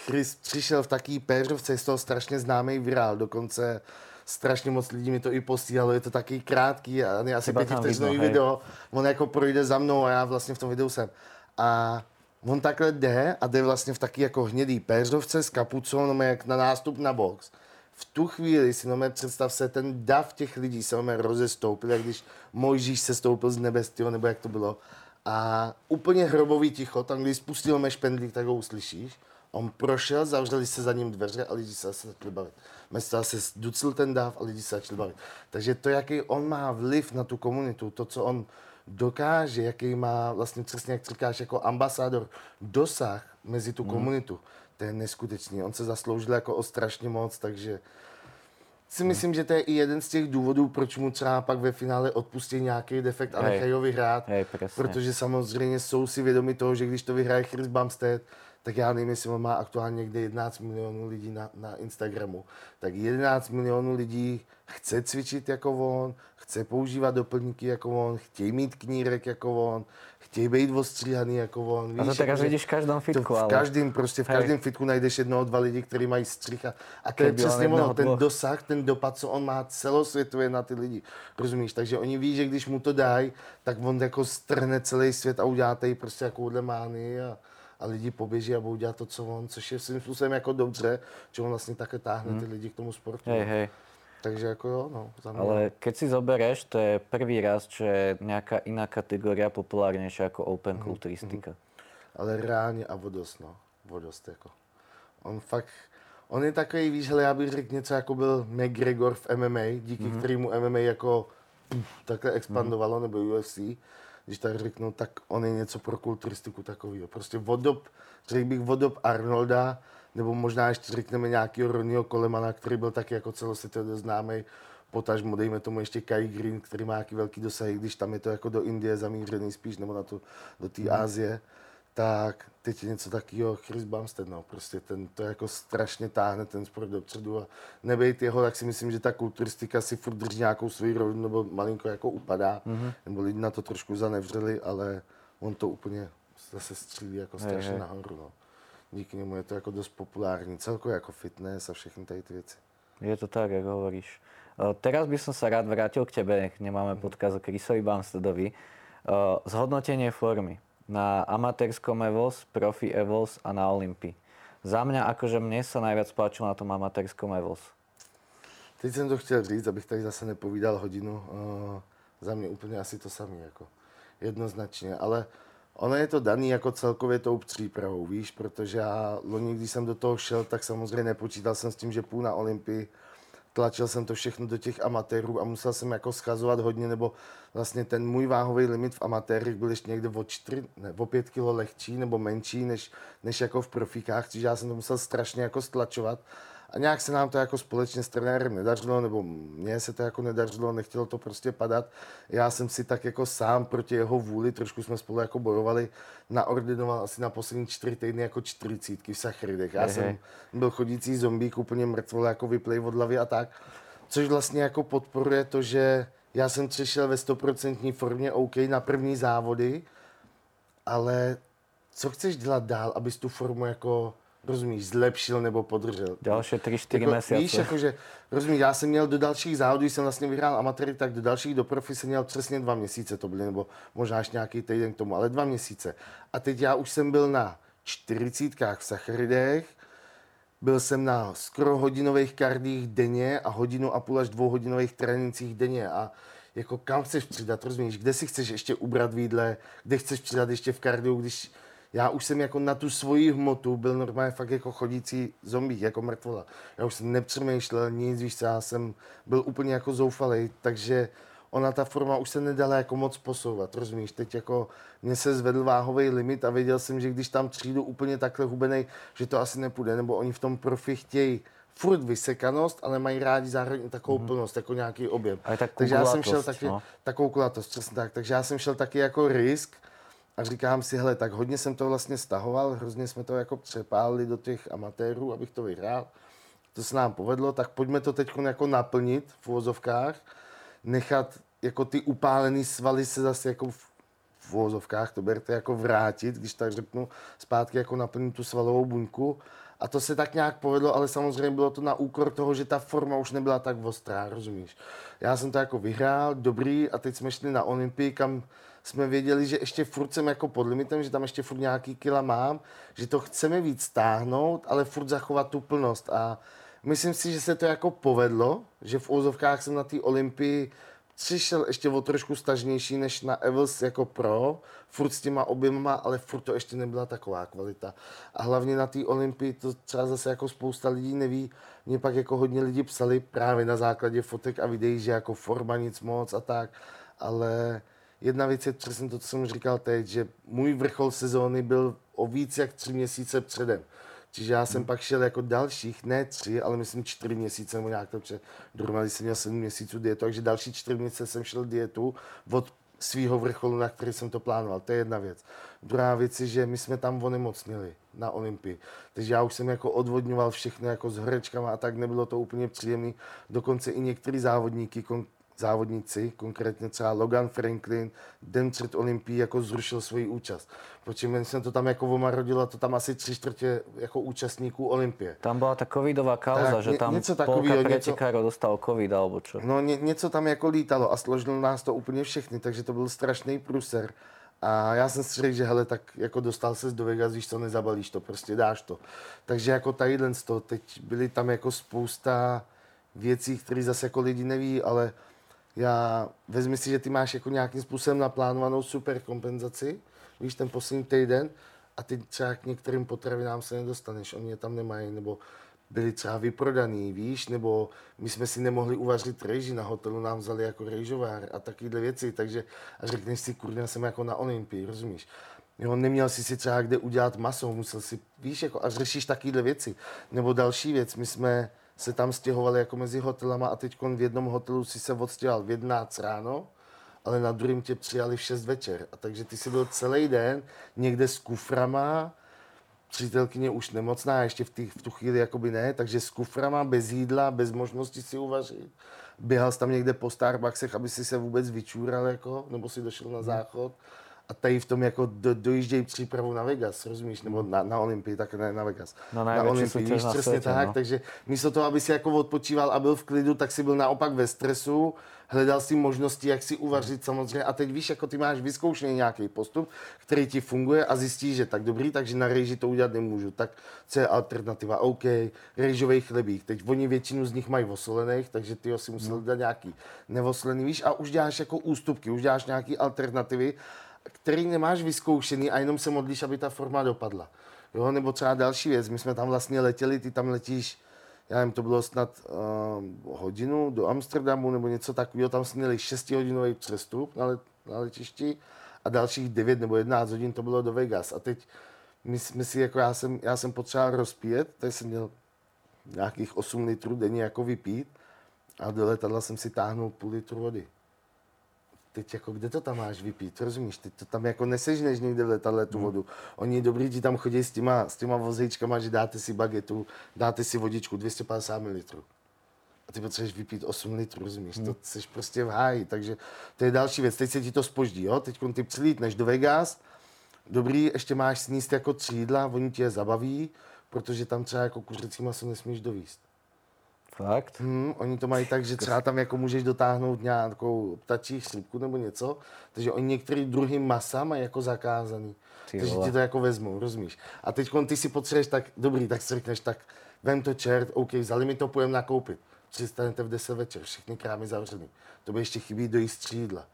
Chris přišel v taký péřovce, z toho strašně známý virál, dokonce strašně moc lidí mi to i posílalo, je to taky krátký a ne asi pětivteřinový video, on jako projde za mnou a já vlastně v tom videu jsem. A on takhle jde a jde vlastně v taky jako hnědý péřovce s kapucou, no jak na nástup na box v tu chvíli si no představ se, ten dav těch lidí se no rozestoupil, jak když Mojžíš se stoupil z nebes, tyjo, nebo jak to bylo. A úplně hrobový ticho, tam když spustil meš pendlík, tak ho uslyšíš. On prošel, zavřeli se za ním dveře a lidi se zase začali bavit. Město se ducil ten dáv a lidi se začali bavit. Takže to, jaký on má vliv na tu komunitu, to, co on dokáže, jaký má vlastně přesně, jak říkáš, jako ambasádor dosah mezi tu mm. To je neskutečný. On se zasloužil jako o strašně moc, takže si myslím, že to je i jeden z těch důvodů, proč mu třeba pak ve finále odpustí nějaký defekt a nechají ho vyhrát. Hej, protože samozřejmě jsou si vědomi toho, že když to vyhraje Chris Bumstead, tak já nevím, jestli on má aktuálně někde 11 milionů lidí na, na Instagramu, tak 11 milionů lidí chce cvičit jako on, chce používat doplňky jako on, chtějí mít knírek jako on, chtějí být ostříhaný jako on. Víš, a to teraz vidíš v každém fitku, ale... V každém, prostě v každém fitku najdeš jednoho, dva lidi, kteří mají střih a, a to je přesně ono, ten dosah, ten dopad, co on má celosvětově na ty lidi. Rozumíš? Takže oni ví, že když mu to dají, tak on jako strhne celý svět a udělá tady prostě jakouhle mány a, a lidi poběží a budou dělat to, co on, což je svým způsobem jako dobře, že on vlastně také táhne hmm. ty lidi k tomu sportu. Hej, hej. Takže jako jo, no. Za mě. Ale keď si zobereš, to je prvý raz, čo je nějaká jiná kategoria populárnější jako open mm-hmm. kulturistika. Mm-hmm. Ale reálně a vodost, no. Vodost, jako. On fakt, on je takový, víš, hele, já bych řekl něco, jako byl McGregor v MMA, díky mm-hmm. kterému MMA jako puf, takhle expandovalo, mm-hmm. nebo UFC. Když tak řeknu, tak on je něco pro kulturistiku takového. Prostě vodob, řekl bych vodob Arnolda, nebo možná ještě řekneme nějakého Ronnieho Colemana, který byl taky jako celosvětově známý, potažmo dejme tomu ještě Kai Green, který má nějaký velký dosah, když tam je to jako do Indie zamířený spíš, nebo na to, do té mm. Asie, tak teď je něco takového Chris Bumstead, no, prostě ten to jako strašně táhne ten sport dopředu a nebejt jeho, tak si myslím, že ta kulturistika si furt drží nějakou svoji rovinu, nebo malinko jako upadá, mm-hmm. nebo lidi na to trošku zanevřeli, ale on to úplně zase střílí jako strašně hey, nahoru, no díky němu je to jako dost populární, celkově jako fitness a všechny tady ty věci. Je to tak, jak hovoríš. Uh, teraz by som sa rád vrátil k tebe, nech nemáme podcast o Chrisovi Bumsteadovi. Uh, zhodnotenie formy. Na amatérskom Evos, profi Evos a na Olympii. Za mňa akože mne sa najviac páčilo na tom amatérskom Evos. Teď jsem to chtěl říct, abych tady zase nepovídal hodinu. Uh, za mě úplně asi to samé, jako jednoznačně. Ale ono je to daný jako celkově tou přípravou, víš, protože já loni, když jsem do toho šel, tak samozřejmě nepočítal jsem s tím, že půl na Olympii tlačil jsem to všechno do těch amatérů a musel jsem jako schazovat hodně, nebo vlastně ten můj váhový limit v amatérech byl ještě někde o 4, ne, o 5 kg lehčí nebo menší než, než jako v profikách, čiže já jsem to musel strašně jako stlačovat a nějak se nám to jako společně s trenérem nedařilo, nebo mně se to jako nedařilo, nechtělo to prostě padat. Já jsem si tak jako sám proti jeho vůli, trošku jsme spolu jako bojovali, naordinoval asi na poslední čtyři týdny jako čtyřicítky v sacharidech. Já jsem byl chodící zombík, úplně mrtvol, jako vyplej od hlavy a tak. Což vlastně jako podporuje to, že já jsem přišel ve 100% formě OK na první závody, ale co chceš dělat dál, abys tu formu jako rozumíš, zlepšil nebo podržel. Další 3-4 jako, měsíce. Víš, jakože, rozumíš, já jsem měl do dalších závodů, když jsem vlastně vyhrál amatéry, tak do dalších do profi jsem měl přesně dva měsíce to byly, nebo možná až nějaký týden k tomu, ale dva měsíce. A teď já už jsem byl na čtyřicítkách v sacharidech, byl jsem na skoro hodinových kardích denně a hodinu a půl až dvouhodinových trénincích denně a jako kam chceš přidat, rozumíš, kde si chceš ještě ubrat výdle, kde chceš přidat ještě v kardiu, když já už jsem jako na tu svoji hmotu byl normálně fakt jako chodící zombie, jako mrtvola. Já už jsem nepřemýšlel nic, víš co, já jsem byl úplně jako zoufalý, takže ona ta forma už se nedala jako moc posouvat, rozumíš? Teď jako mě se zvedl váhový limit a věděl jsem, že když tam přijdu úplně takhle hubený, že to asi nepůjde, nebo oni v tom profi chtějí furt vysekanost, ale mají rádi zároveň takovou mm-hmm. plnost, jako nějaký objem. tak takže já jsem šel taky, no. takovou kulatost, přesně tak. Takže já jsem šel taky jako risk, a říkám si, hele, tak hodně jsem to vlastně stahoval, hrozně jsme to jako přepálili do těch amatérů, abych to vyhrál. To se nám povedlo, tak pojďme to teď jako naplnit v uvozovkách, nechat jako ty upálené svaly se zase jako v, v uvozovkách, to berte jako vrátit, když tak řeknu, zpátky jako naplnit tu svalovou buňku. A to se tak nějak povedlo, ale samozřejmě bylo to na úkor toho, že ta forma už nebyla tak ostrá, rozumíš? Já jsem to jako vyhrál, dobrý, a teď jsme šli na Olympii, kam jsme věděli, že ještě furt jsem jako pod limitem, že tam ještě furt nějaký kila mám, že to chceme víc stáhnout, ale furt zachovat tu plnost. A myslím si, že se to jako povedlo, že v úzovkách jsem na té Olympii přišel ještě o trošku stažnější než na Evels jako pro, furt s těma objemama, ale furt to ještě nebyla taková kvalita. A hlavně na té Olympii to třeba zase jako spousta lidí neví, mě pak jako hodně lidi psali právě na základě fotek a videí, že jako forma nic moc a tak, ale jedna věc je přesně to, co jsem říkal teď, že můj vrchol sezóny byl o víc jak tři měsíce předem. Čiže já jsem hmm. pak šel jako dalších, ne tři, ale myslím čtyři měsíce nebo nějak to, protože dohromady jsem měl sedm měsíců dietu, takže další čtyři měsíce jsem šel dietu od svého vrcholu, na který jsem to plánoval. To je jedna věc. Druhá věc je, že my jsme tam onemocnili na Olympii. Takže já už jsem jako odvodňoval všechno jako s horečkama a tak nebylo to úplně příjemné. Dokonce i některý závodníky, závodníci, konkrétně třeba Logan Franklin, den před Olympií jako zrušil svoji účast. Protože my jsme to tam jako omarodilo, to tam asi tři čtvrtě jako účastníků Olympie. Tam byla ta covidová kauza, tak, že tam něco polka pretekárov něco... dostal covid alebo čo? No ně, něco tam jako lítalo a složilo nás to úplně všechny, takže to byl strašný pruser. A já jsem si řekl, že hele, tak jako dostal se do Vegas, víš co, nezabalíš to, prostě dáš to. Takže jako tadyhle to, teď byly tam jako spousta věcí, které zase jako lidi neví, ale já vezmi si, že ty máš jako nějakým způsobem naplánovanou super kompenzaci, víš, ten poslední týden, a ty třeba k některým potravinám se nedostaneš, oni je tam nemají, nebo byli třeba vyprodaný, víš, nebo my jsme si nemohli uvařit rejži na hotelu, nám vzali jako rejžovár a takovéhle věci, takže a řekneš si, kurňa, jsem jako na Olympii, rozumíš? Jo, neměl si si třeba kde udělat maso, musel si, víš, jako a řešíš takovéhle věci. Nebo další věc, my jsme, se tam stěhovali jako mezi hotelama a teď v jednom hotelu si se odstěhoval v 11 ráno, ale na druhém tě přijali v 6 večer. A takže ty si byl celý den někde s kuframa, přítelkyně už nemocná, ještě v, tý, v tu chvíli jakoby ne, takže s kuframa, bez jídla, bez možnosti si uvařit. Běhal jsi tam někde po Starbucksech, aby si se vůbec vyčúral, jako, nebo si došel na záchod a tady v tom jako do, dojíždějí přípravu na Vegas, rozumíš, nebo na, na Olympii, tak ne na Vegas. No, na Olympii, víš, přesně světě, tak, no. takže místo toho, aby si jako odpočíval a byl v klidu, tak si byl naopak ve stresu, hledal si možnosti, jak si uvařit samozřejmě. A teď víš, jako ty máš vyzkoušený nějaký postup, který ti funguje a zjistíš, že tak dobrý, takže na rejži to udělat nemůžu. Tak co je alternativa? OK, rejžový chlebík. Teď oni většinu z nich mají osolených, takže ty si musel dát nějaký nevosolený, víš, a už děláš jako ústupky, už děláš nějaký alternativy, který nemáš vyzkoušený a jenom se modlíš, aby ta forma dopadla. Jo, nebo třeba další věc, my jsme tam vlastně letěli, ty tam letíš já nevím, to bylo snad uh, hodinu do Amsterdamu nebo něco takového, tam jsme měli 6-hodinový přestup na, let, na letišti a dalších 9 nebo 11 hodin to bylo do Vegas. A teď my jsme si, jako já jsem, já jsem potřeboval rozpíjet, tady jsem měl nějakých 8 litrů denně jako vypít a do letadla jsem si táhnul půl litru vody teď jako kde to tam máš vypít, rozumíš, teď to tam jako nesežneš někde v letadle tu hmm. vodu. Oni dobrý ti tam chodí s těma, s těma vozejčkama, že dáte si bagetu, dáte si vodičku 250 ml. A ty potřebuješ vypít 8 litrů, rozumíš, hmm. to jsi prostě v háji, takže to je další věc, teď se ti to spoždí, jo, teď ty přilítneš do Vegas, dobrý, ještě máš sníst jako tři jídla, oni tě je zabaví, protože tam třeba jako kuřecí maso nesmíš dovíst. Fakt? Hmm, oni to mají tak, že třeba tam jako můžeš dotáhnout nějakou ptačí slipku nebo něco, takže oni některý druhy masa mají jako zakázaný. Ty takže ti to jako vezmou, rozumíš? A teď ty si potřebuješ tak, dobrý, tak si řekneš, tak vem to čert, OK, vzali mi to, půjdem nakoupit. Přistanete v 10 večer, všechny krámy zavřený. To by ještě chybí do střídla.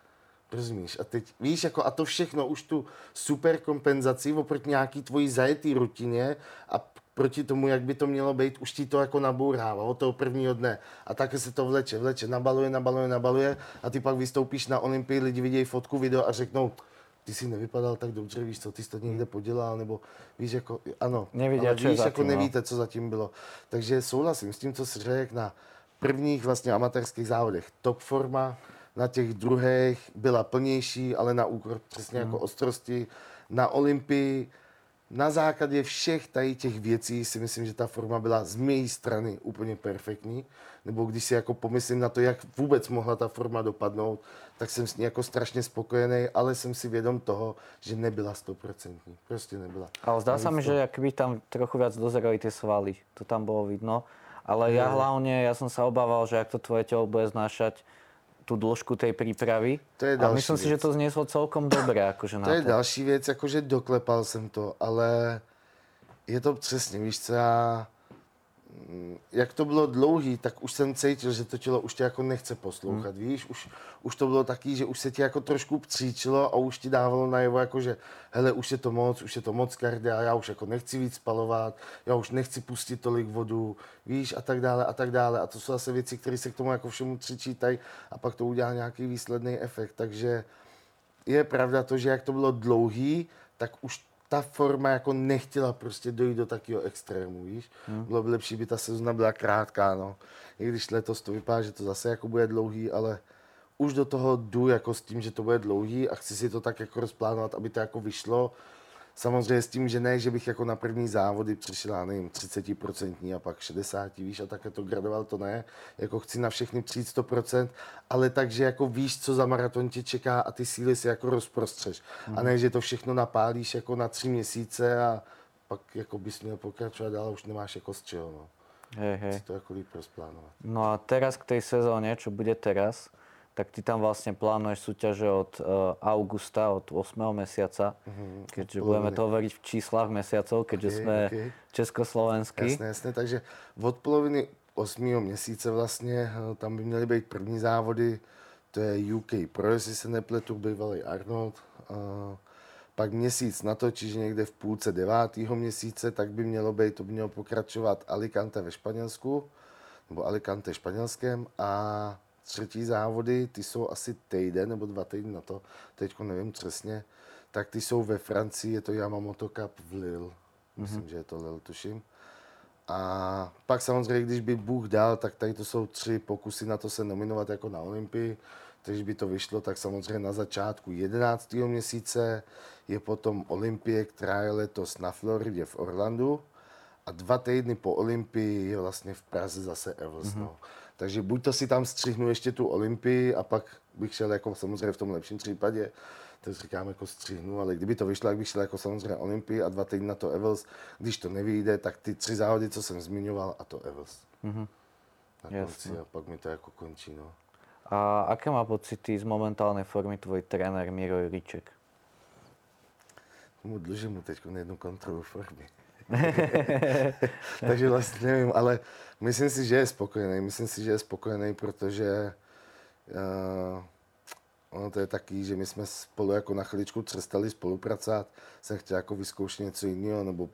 Rozumíš? A teď víš, jako a to všechno, už tu super kompenzaci oproti nějaký tvojí zajetý rutině a proti tomu, jak by to mělo být, už ti to jako nabourává od toho prvního dne. A tak se to vleče, vleče, nabaluje, nabaluje, nabaluje a ty pak vystoupíš na Olympii, lidi vidějí fotku, video a řeknou, ty si nevypadal tak dobře, víš co, ty jsi to někde podělal, nebo víš, jako, ano, Nevidě, ale víš, jako no. nevíte, co zatím bylo. Takže souhlasím s tím, co jsi řekl na prvních vlastně amatérských závodech. Top forma, na těch druhých byla plnější, ale na úkor přesně hmm. jako ostrosti. Na Olympii na základě všech tady těch věcí si myslím, že ta forma byla z mé strany úplně perfektní. Nebo když si jako pomyslím na to, jak vůbec mohla ta forma dopadnout, tak jsem s ní jako strašně spokojený, ale jsem si vědom toho, že nebyla stoprocentní. Prostě nebyla. Ale zdá se mi, že by tam trochu víc dozerali ty svaly. To tam bylo vidno. Ale já hlavně, já jsem se obával, že jak to tvoje tělo bude znášať tu dĺžku té přípravy. To je další a myslím věc. si, že to znieslo celkom dobře. Jakože to na je to. další věc, jakože doklepal jsem to, ale je to přesně, víš co, já jak to bylo dlouhý, tak už jsem cítil, že to tělo už tě jako nechce poslouchat, hmm. víš, už, už to bylo taky, že už se ti jako trošku příčilo a už ti dávalo najevo, jako že hele, už je to moc, už je to moc kardia, já už jako nechci víc spalovat, já už nechci pustit tolik vodu, víš, a tak dále, a tak dále. A to jsou zase věci, které se k tomu jako všemu přičítají a pak to udělá nějaký výsledný efekt. Takže je pravda to, že jak to bylo dlouhý, tak už ta forma jako nechtěla prostě dojít do takového extrému, víš. Hmm. Bylo by lepší, by ta sezona byla krátká, no. I když letos to vypadá, že to zase jako bude dlouhý, ale už do toho jdu jako s tím, že to bude dlouhý a chci si to tak jako rozplánovat, aby to jako vyšlo Samozřejmě s tím, že ne, že bych jako na první závody přišel, já nevím, 30% a pak 60, víš, a také to gradoval, to ne. Jako chci na všechny přijít 100%, ale takže jako víš, co za maraton tě čeká a ty síly si jako rozprostřeš. Hmm. A ne, že to všechno napálíš jako na tři měsíce a pak jako bys měl pokračovat dál a už nemáš jako z čeho, no. Hej, hej. Si to jako líp rozplánovat. No a teraz k tej sezóne, čo bude teraz, tak ty tam vlastne plánuješ súťaže od uh, augusta, od 8. mesiaca, uh-huh, keďže budeme to hovoriť v číslach mesiacov, keďže okay, sme okay. československý. Jasné, jasné, takže od poloviny 8. měsíce vlastně eh, tam by měly být první závody, to je UK Pro, jestli se nepletu, bývalý Arnold. Uh, pak měsíc na to, čiže někde v půlce devátého měsíce, tak by mělo být, to by mělo pokračovat Alicante ve Španělsku, nebo Alicante španělském a třetí závody, ty jsou asi týden nebo dva týdny na to, teď nevím přesně, tak ty jsou ve Francii, je to Yamamoto Cup v Lille, myslím, mm-hmm. že je to Lille, tuším. A pak samozřejmě, když by Bůh dal, tak tady to jsou tři pokusy na to se nominovat jako na Olympii. Takže by to vyšlo, tak samozřejmě na začátku 11. měsíce je potom Olympie, která je letos na Floridě v Orlandu. A dva týdny po Olympii je vlastně v Praze zase Evels. Mm-hmm. No. Takže buď to si tam střihnu ještě tu Olympii a pak bych šel jako samozřejmě v tom lepším případě, to říkám jako střihnu, ale kdyby to vyšlo, jak bych šel jako samozřejmě Olympii a dva týdny na to Evels, když to nevyjde, tak ty tři závody, co jsem zmiňoval, a to Evels. Mm-hmm. Na konci a pak mi to jako končí, no. A aké má pocity z momentálnej formy tvoj tréner Miro Juriček? Mu dlužím mu teď jednu kontrolu formy. Takže vlastně nevím, ale myslím si, že je spokojený. Myslím si, že je spokojený, protože uh, ono to je taky, že my jsme spolu jako na chviličku přestali spolupracovat. Jsem chtěl jako vyzkoušet něco jiného, nebo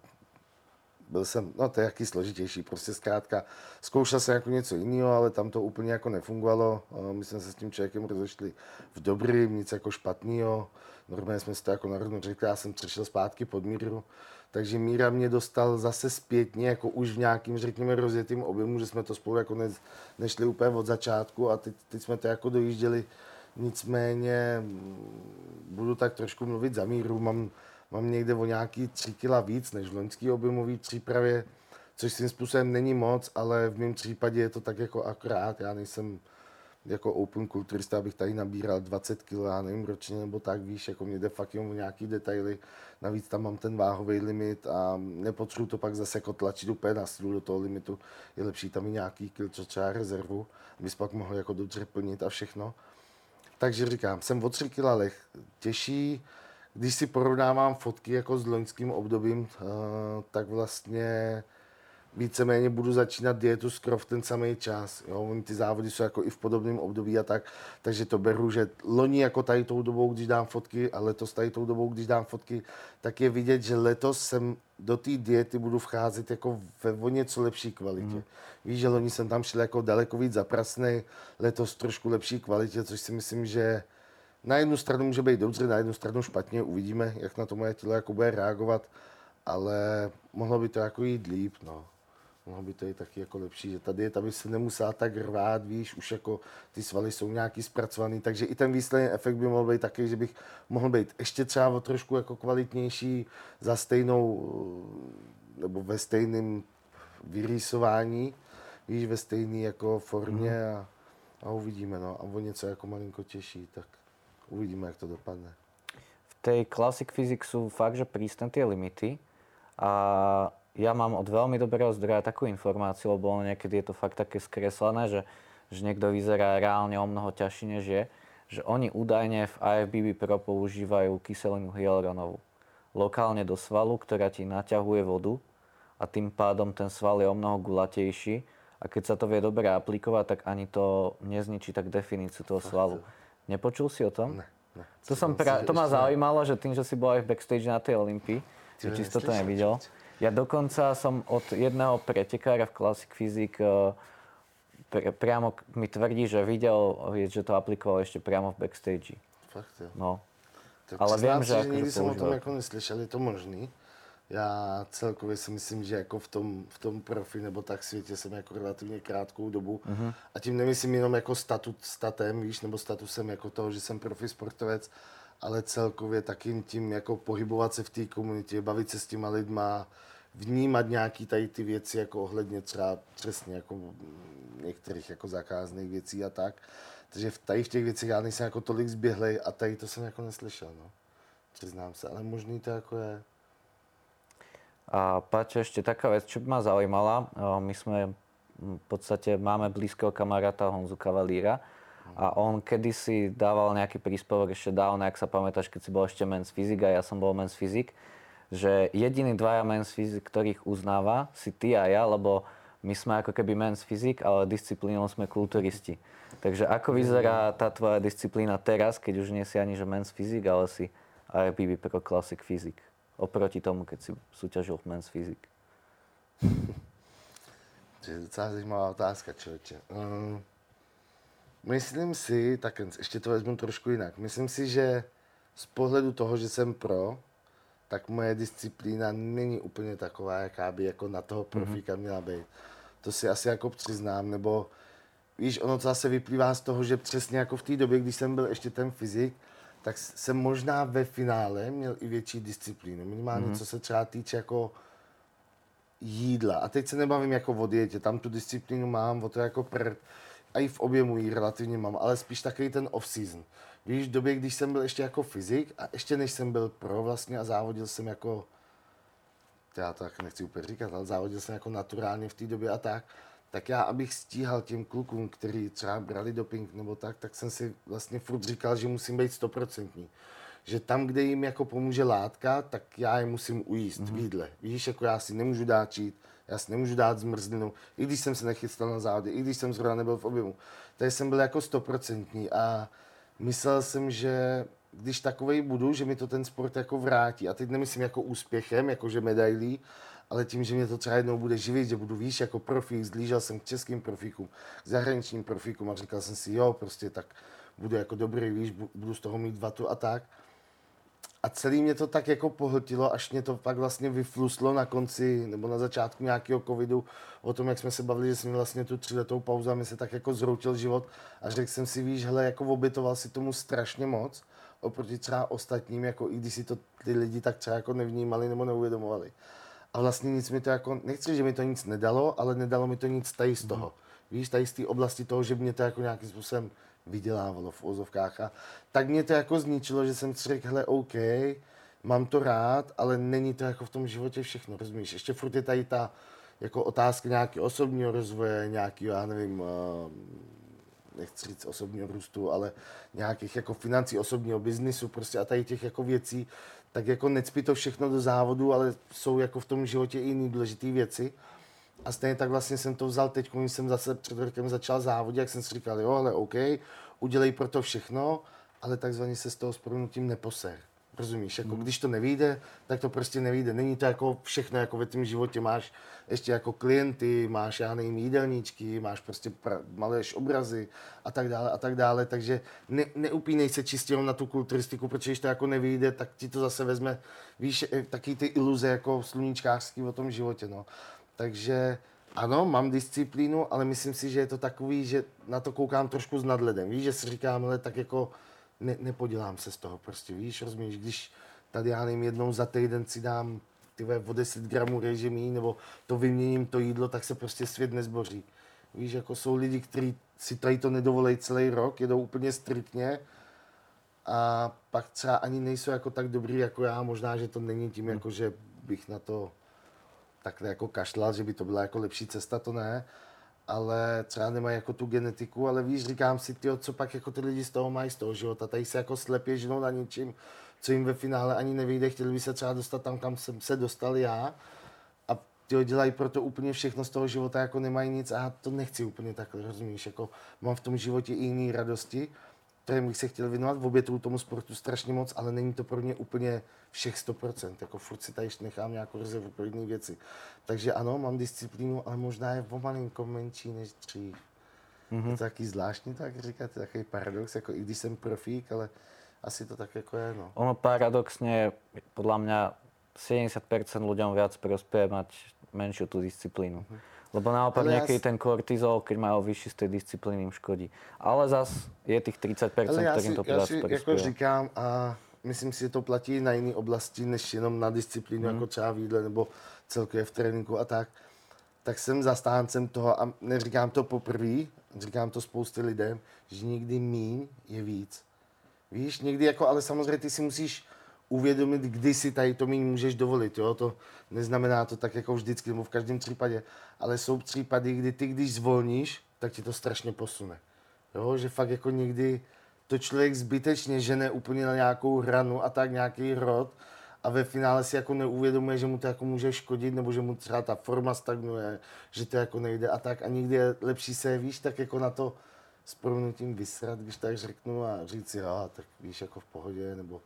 byl jsem, no to je jaký složitější, prostě zkrátka zkoušel jsem jako něco jiného, ale tam to úplně jako nefungovalo. My jsme se s tím člověkem rozešli v dobrým, nic jako špatného. Normálně jsme si to jako na řekli, já jsem přešel zpátky pod míru, takže Míra mě dostal zase zpětně, jako už v nějakým, řekněme, rozjetým objemu, že jsme to spolu jako ne, nešli úplně od začátku a teď, teď jsme to jako dojížděli. Nicméně mm, budu tak trošku mluvit za Míru, mám, mám někde o nějaký tři kila víc než v loňský objemové přípravě, což svým způsobem není moc, ale v mém případě je to tak jako akorát, já nejsem jako open kulturista, abych tady nabíral 20 kg, já nevím, ročně nebo tak, víš, jako mě jde fakt jenom nějaký detaily, navíc tam mám ten váhový limit a nepotřebuji to pak zase jako tlačit úplně na stůl do toho limitu, je lepší tam i nějaký kil, co třeba rezervu, abys pak mohl jako dobře plnit a všechno. Takže říkám, jsem o 3 kg těžší, když si porovnávám fotky jako s loňským obdobím, eh, tak vlastně víceméně budu začínat dietu skoro v ten samý čas. Jo? Ty závody jsou jako i v podobném období a tak, takže to beru, že loni jako tady tou dobou, když dám fotky a letos tady tou dobou, když dám fotky, tak je vidět, že letos jsem do té diety budu vcházet jako ve o něco lepší kvalitě. Mm. Víš, že loni jsem tam šel jako daleko víc zaprasný, letos trošku lepší kvalitě, což si myslím, že na jednu stranu může být dobře, na jednu stranu špatně, uvidíme, jak na to moje tělo jako bude reagovat, ale mohlo by to jako jít líp, no mohlo by to i taky jako lepší, že tady je, by se nemusela tak rvát, víš, už jako ty svaly jsou nějaký zpracovaný, takže i ten výsledný efekt by mohl být taky, že bych mohl být ještě třeba o trošku jako kvalitnější za stejnou, nebo ve stejném vyrýsování, víš, ve stejné jako formě mm. a, a uvidíme, no, a o něco jako malinko těžší, tak uvidíme, jak to dopadne. V tej Classic Physics sú fakt, že prísne tie limity a ja mám od veľmi dobrého zdroja takú informáciu, lebo niekedy je to fakt také skreslené, že, že niekto vyzerá reálne o mnoho ťažší než je, že oni údajne v IFBB Pro používajú kyselinu hyaluronovú lokálne do svalu, ktorá ti naťahuje vodu a tým pádom ten sval je o mnoho gulatejší a keď sa to vie dobre aplikovať, tak ani to nezničí tak definíciu toho svalu. Nepočul si o tom? Ne. Ne. To, som pra... to ma zaujímalo, že tým, že si bol aj v backstage na tej Olympii, čisto to nevidel. Ja dokonca som od jedného pretekára v Classic Physics eh, pre, priamo mi tvrdí, že videl, že to aplikoval ešte priamo v backstage. Fakt jo. No. Tak Ale vím, že, že nikdy jsem o tom jako neslyšel, je to možný. Já celkově si myslím, že jako v tom, v tom profi nebo tak světě jsem jako relativně krátkou dobu. Mm-hmm. A tím nemyslím jenom jako statut, statem, víš, nebo statusem jako toho, že jsem profi sportovec, ale celkově taky tím jako pohybovat se v té komunitě, bavit se s těma lidma, vnímat nějaký tady ty věci jako ohledně třeba přesně jako některých jako zakázných věcí a tak. Takže v tady v těch věcech já nejsem jako tolik zběhlej a tady to jsem jako neslyšel, no. Přiznám se, ale možný to jako je. A Paťo, ešte taká vec, čo by ma zaujímala. My sme v podstate máme blízkeho kamaráta Honzu Kavalíra, a on kedysi dával nejaký príspevok ešte dávno, ak sa pamätáš, keď si bol ešte men's fyzik a ja som bol men's fyzik, že jediný dvaja men's fyzik, ktorých uznáva, si ty a ja, lebo my sme ako keby men's fyzik, ale disciplínou sme kulturisti. Takže ako vyzerá tá tvoja disciplína teraz, keď už nie si ani že men's fyzik, ale si IFBB Pro Classic Fyzik, oproti tomu, keď si súťažil v men's fyzik? To je docela zajímavá otázka, člověče. Um... Myslím si, tak ještě to vezmu trošku jinak. Myslím si, že z pohledu toho, že jsem pro, tak moje disciplína není úplně taková, jaká by jako na toho profíka mhm. měla být. To si asi jako přiznám, nebo víš, ono to zase vyplývá z toho, že přesně jako v té době, když jsem byl ještě ten fyzik, tak jsem možná ve finále měl i větší disciplínu. Minimálně mm-hmm. co se třeba týče jako jídla. A teď se nebavím jako o dietě, tam tu disciplínu mám, o to jako prd, a i v objemu ji relativně mám, ale spíš takový ten off-season. Víš, v době, když jsem byl ještě jako fyzik a ještě než jsem byl pro vlastně a závodil jsem jako, já to tak nechci úplně říkat, ale závodil jsem jako naturálně v té době a tak, tak já, abych stíhal těm klukům, kteří třeba brali doping nebo tak, tak jsem si vlastně furt říkal, že musím být stoprocentní. Že tam, kde jim jako pomůže látka, tak já je musím ujíst mm-hmm. v jídle. Víš, jako já si nemůžu dát čít, já si nemůžu dát zmrzlinu, i když jsem se nechystal na závody, i když jsem zrovna nebyl v objemu. Takže jsem byl jako stoprocentní a myslel jsem, že když takovej budu, že mi to ten sport jako vrátí. A teď nemyslím jako úspěchem, jakože medailí, ale tím, že mě to třeba jednou bude živit, že budu víš jako profík, zlížel jsem k českým profíkům, k zahraničním profíkům a říkal jsem si, jo, prostě tak budu jako dobrý, víš, budu z toho mít vatu a tak. A celý mě to tak jako pohltilo, až mě to pak vlastně vyfluslo na konci nebo na začátku nějakého covidu o tom, jak jsme se bavili, že jsme vlastně tu tříletou pauzu a mi se tak jako zroutil život a řekl jsem si, víš, hele, jako obětoval si tomu strašně moc oproti třeba ostatním, jako i když si to ty lidi tak třeba jako nevnímali nebo neuvědomovali. A vlastně nic mi to jako, nechci, že mi to nic nedalo, ale nedalo mi to nic tady z toho. Víš, tady z té oblasti toho, že mě to jako nějakým způsobem vydělávalo v ozovkách. A tak mě to jako zničilo, že jsem si řekl, hele, OK, mám to rád, ale není to jako v tom životě všechno, rozumíš? Ještě furt je tady ta jako otázka nějakého osobního rozvoje, nějakého, já nevím, eh, nechci říct osobního růstu, ale nějakých jako financí, osobního biznisu prostě a tady těch jako věcí, tak jako necpí to všechno do závodu, ale jsou jako v tom životě i jiné důležité věci. A stejně tak vlastně jsem to vzal teď, když jsem zase před rokem začal závodit, jak jsem si říkal, jo, ale OK, udělej pro to všechno, ale takzvaně se z toho s neposer. Rozumíš? Jako, hmm. když to nevíde, tak to prostě nevíde. Není to jako všechno, jako ve tvém životě máš ještě jako klienty, máš, já nevím, jídelníčky, máš prostě pra, obrazy a tak dále a tak dále, takže ne, neupínej se čistě na tu kulturistiku, protože když to jako nevíde, tak ti to zase vezme, víš, eh, taky ty iluze jako sluníčkářský o tom životě, no. Takže ano, mám disciplínu, ale myslím si, že je to takový, že na to koukám trošku s nadledem. Víš, že si říkám, ale tak jako ne, nepodělám se z toho prostě, víš, rozumíš, když tady já nevím, jednou za týden si dám ty o 10 gramů režimí, nebo to vyměním to jídlo, tak se prostě svět nezboří. Víš, jako jsou lidi, kteří si tady to nedovolí celý rok, jedou úplně striktně a pak třeba ani nejsou jako tak dobrý jako já, možná, že to není tím, jako že bych na to takhle jako kašlal, že by to byla jako lepší cesta, to ne, ale třeba nemají jako tu genetiku, ale víš, říkám si, tyjo, co pak jako ty lidi z toho mají z toho života, tady se jako slepě ženou na něčím, co jim ve finále ani nevyjde, chtěli by se třeba dostat tam, kam jsem se dostal já. A ty dělají pro to úplně všechno z toho života, jako nemají nic. A to nechci úplně takhle, rozumíš, jako mám v tom životě i jiné radosti, kterým bych se chtěl věnovat, v obětu tomu sportu strašně moc, ale není to pro mě úplně všech 100%, jako furt si tady nechám nějakou rezervu pro jiné věci. Takže ano, mám disciplínu, ale možná je o malinko menší než dřív. Mm-hmm. Je to taky zvláštní, tak říkat, je takový paradox, jako i když jsem profík, ale asi to tak jako je, no. Ono paradoxně, podle mě 70% lidem viac prospěje mať menšiu tu disciplínu. Mm-hmm. Lebo naopak ja nejaký ten kortizol, keď majú vyšší z tej disciplíny, im škodí. Ale zas je tých 30%, ktorým to Já si jako říkám a myslím si, že to platí na jiné oblasti, než jenom na disciplínu, hmm. jako třeba v jídle nebo celkově v tréninku a tak. Tak jsem zastáncem toho a neříkám to poprvé, říkám to spoustě lidem, že někdy míň je víc. Víš, někdy jako, ale samozřejmě ty si musíš uvědomit, kdy si tady to méně můžeš dovolit. Jo? To neznamená to tak jako vždycky, nebo v každém případě, ale jsou případy, kdy ty, když zvolníš, tak ti to strašně posune. Jo? Že fakt jako někdy to člověk zbytečně žene úplně na nějakou hranu a tak nějaký rod a ve finále si jako neuvědomuje, že mu to jako může škodit, nebo že mu třeba ta forma stagnuje, že to jako nejde a tak a někdy je lepší se, víš, tak jako na to s proměnutím vysrat, když tak řeknu a říct si, tak víš, jako v pohodě, nebo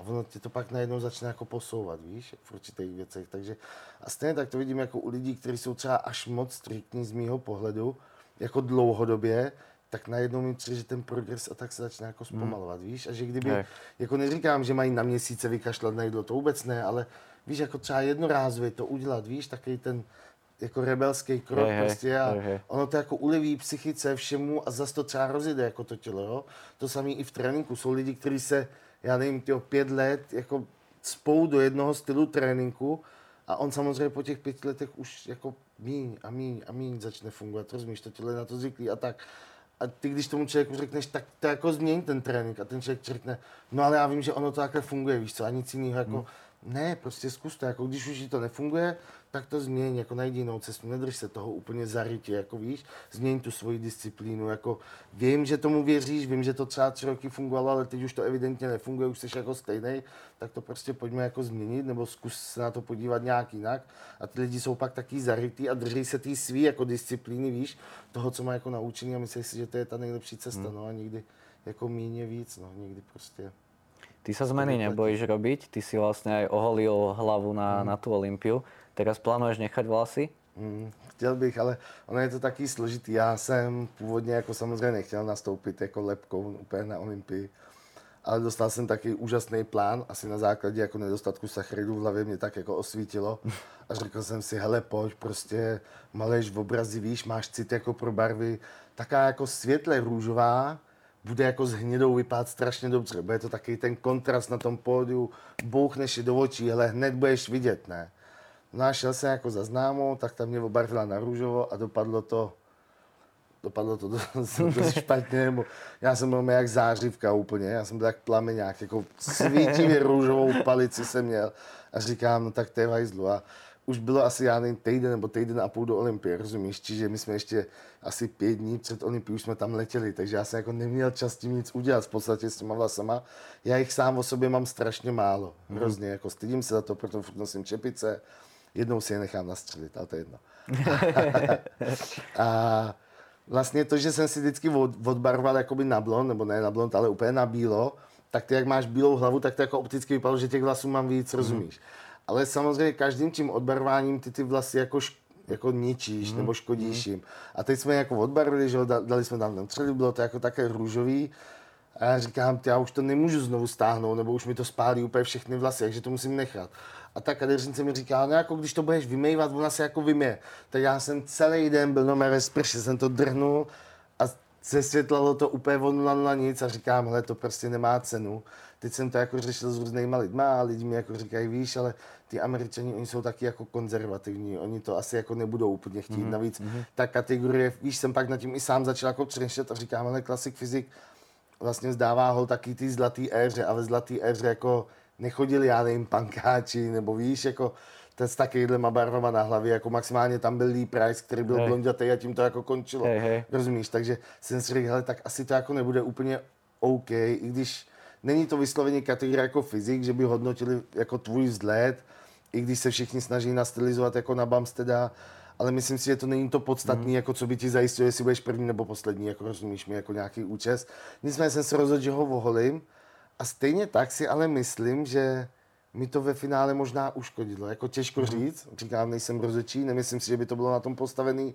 a ono tě to pak najednou začne jako posouvat, víš, v určitých věcech. Takže a stejně tak to vidím jako u lidí, kteří jsou třeba až moc striktní z mýho pohledu, jako dlouhodobě, tak najednou mi přijde, že ten progres a tak se začne jako hmm. zpomalovat, víš, a že kdyby, ne. jako neříkám, že mají na měsíce vykašlat na jídlo, to vůbec ne, ale víš, jako třeba jednorázově to udělat, víš, takový ten jako rebelský krok hey, prostě a hey, ono to jako uleví psychice všemu a zase to třeba rozjede jako to tělo, jo. To samé i v tréninku, jsou lidi, kteří se já nevím, tyjo, pět let jako spou do jednoho stylu tréninku a on samozřejmě po těch pěti letech už jako míň a míň a míň začne fungovat, rozumíš, to tělo je na to zvyklý a tak. a ty, když tomu člověku řekneš, tak to jako změň ten trénink a ten člověk řekne, no ale já vím, že ono to takhle funguje, víš co, a nic jiného jako, hmm. ne, prostě zkus to, jako když už to nefunguje, tak to změň, jako najdi jinou cestu, nedrž se toho úplně zarytě, jako víš, změň tu svoji disciplínu, jako vím, že tomu věříš, vím, že to třeba tři roky fungovalo, ale teď už to evidentně nefunguje, už jsi jako stejný, tak to prostě pojďme jako změnit, nebo zkus se na to podívat nějak jinak a ty lidi jsou pak taky zarytý a drží se té svý jako disciplíny, víš, toho, co má jako naučený a myslí si, že to je ta nejlepší cesta, hmm. no a někdy jako míně víc, no, někdy prostě. Ty sa zmeny nebojíš robiť, ty si vlastne aj oholil hlavu na, mm. na tú Olympiu. Teraz plánuješ nechat vlasy? Mm, chtěl bych, ale ono je to taky složitý. Já jsem původně jako samozřejmě nechtěl nastoupit jako lepkou úplně na Olympii, ale dostal jsem taky úžasný plán, asi na základě jako nedostatku sacharidů v hlavě mě tak jako osvítilo a řekl jsem si, hele pojď, prostě maleš v obrazi, víš, máš cit jako pro barvy, taká jako světle růžová, bude jako s hnidou vypadat strašně dobře. Bude to taky ten kontrast na tom pódiu, bouchneš je do očí, ale hned budeš vidět, ne? No a šel jsem jako za známou, tak tam mě obarvila na růžovo a dopadlo to dopadlo to dost, dost špatně, nebo já jsem byl jak zářivka úplně, já jsem byl jak plameňák, jako svítivě růžovou palici jsem měl a říkám, no tak to je vajzlu a už bylo asi, já nevím, týden nebo týden a půl do Olympie, rozumíš? Čiže my jsme ještě asi pět dní před Olympií už jsme tam letěli, takže já jsem jako neměl čas tím nic udělat v podstatě s těma vlasama. Já jich sám o sobě mám strašně málo, mm. hrozně, jako stydím se za to, proto furt nosím čepice, jednou si je nechám nastřelit, ale to je jedno. a vlastně to, že jsem si vždycky od, odbarval jakoby na blond, nebo ne na blond, ale úplně na bílo, tak ty jak máš bílou hlavu, tak to jako opticky vypadalo, že těch vlasů mám víc, rozumíš? Mm. Ale samozřejmě každým tím odbarváním ty ty vlasy jako, jako ničíš mm. nebo škodíš mm. jim. A teď jsme jako odbarvili, že dali jsme tam ten bylo to jako také růžový. A já říkám, já už to nemůžu znovu stáhnout, nebo už mi to spálí úplně všechny vlasy, takže to musím nechat. A ta kadeřnice mi říká, no jako když to budeš vymývat, ona se jako vymě. Tak já jsem celý den byl na ve sprše, jsem to drhnul a zesvětlalo to úplně von na nic a říkám, hele, to prostě nemá cenu. Teď jsem to jako řešil s různýma lidma a lidi mi jako říkají, víš, ale ty američani, oni jsou taky jako konzervativní, oni to asi jako nebudou úplně chtít. Mm-hmm. Navíc mm-hmm. ta kategorie, víš, jsem pak nad tím i sám začal jako přemýšlet a říkám, ale klasik fyzik vlastně zdává ho taky ty zlatý éře a ve zlatý éře jako nechodili, já nevím, pankáči, nebo víš, jako ten s takovýhlema barvama na hlavě, jako maximálně tam byl Lee Price, který byl hey. blondětý a tím to jako končilo. Hey, hey. Rozumíš? Takže jsem si řekl, hele, tak asi to jako nebude úplně OK, i když není to vysloveně kategorie jako fyzik, že by hodnotili jako tvůj vzhled, i když se všichni snaží nastylizovat jako na Bumsteda, ale myslím si, že to není to podstatné, mm. jako co by ti zajistilo, jestli budeš první nebo poslední, jako rozumíš mi, jako nějaký účest. Nicméně jsem se rozhodl, že ho voholím a stejně tak si ale myslím, že mi to ve finále možná uškodilo. Jako těžko mm. říct, říkám, nejsem rozečí, nemyslím si, že by to bylo na tom postavený,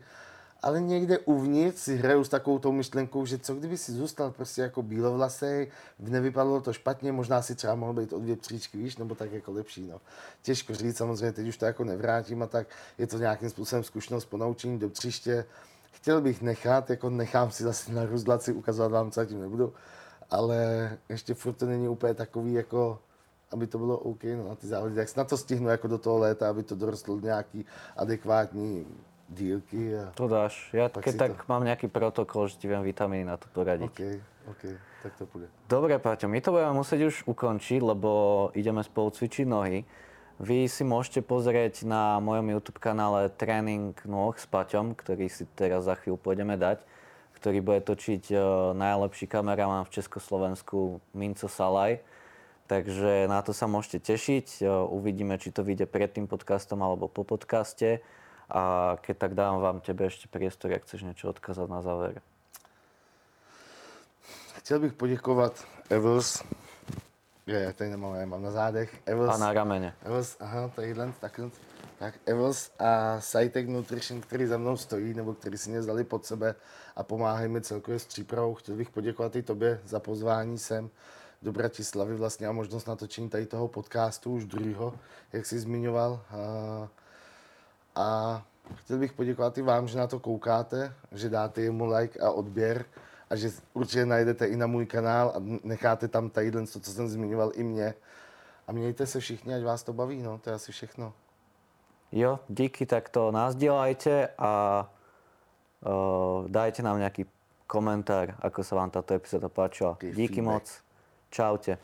ale někde uvnitř si hraju s takovou tou myšlenkou, že co kdyby si zůstal prostě jako bílovlasej, nevypadalo to špatně, možná si třeba mohl být o dvě příčky, víš, nebo tak jako lepší, no. Těžko říct, samozřejmě teď už to jako nevrátím a tak je to nějakým způsobem zkušenost po naučení do příště. Chtěl bych nechat, jako nechám si zase na ruzlaci ukazovat vám, co tím nebudu, ale ještě furt to není úplně takový, jako aby to bylo OK no, na ty závody, tak na to stihnu jako do toho léta, aby to dorostlo nějaký adekvátní dílky. A to dáš. Ja keď tak to... mám nejaký protokol, že ti viem vitamíny na to poradiť. OK, OK, tak to bude. Dobre, Paťo, my to budeme musieť už ukončiť, lebo ideme spolu cvičiť nohy. Vy si môžete pozrieť na mojom YouTube kanále tréning nôh s Paťom, ktorý si teraz za chvíľu pôjdeme dať, ktorý bude točiť uh, najlepší kameraman v Československu Minco Salaj. Takže na to sa môžete tešiť. Uh, uvidíme, či to vyjde pred tým podcastom alebo po podcaste. A keď tak dám vám tebe ještě priestor, jak chceš něco odkazat na závěr. Chtěl bych poděkovat Evils. Je, já tady nemám, já mám na zádech. Evils, a na rameně. Evils, aha, tadyhle, tak, tak Evils a Cytec Nutrition, který za mnou stojí, nebo který si mě vzali pod sebe a pomáhají mi celkově s přípravou. Chtěl bych poděkovat i tobě za pozvání sem do Bratislavy vlastně a možnost natočení tady toho podcastu už druhého, jak jsi zmiňoval. A a chtěl bych poděkovat i vám, že na to koukáte, že dáte jemu like a odběr a že určitě najdete i na můj kanál a necháte tam tady to, co jsem zmiňoval, i mě. A mějte se všichni, ať vás to baví, no, to je asi všechno. Jo, díky, tak to nás dělajte a uh, dajte nám nějaký komentár, ako sa vám táto epizóda páčila. Díky feedback. moc. Čaute.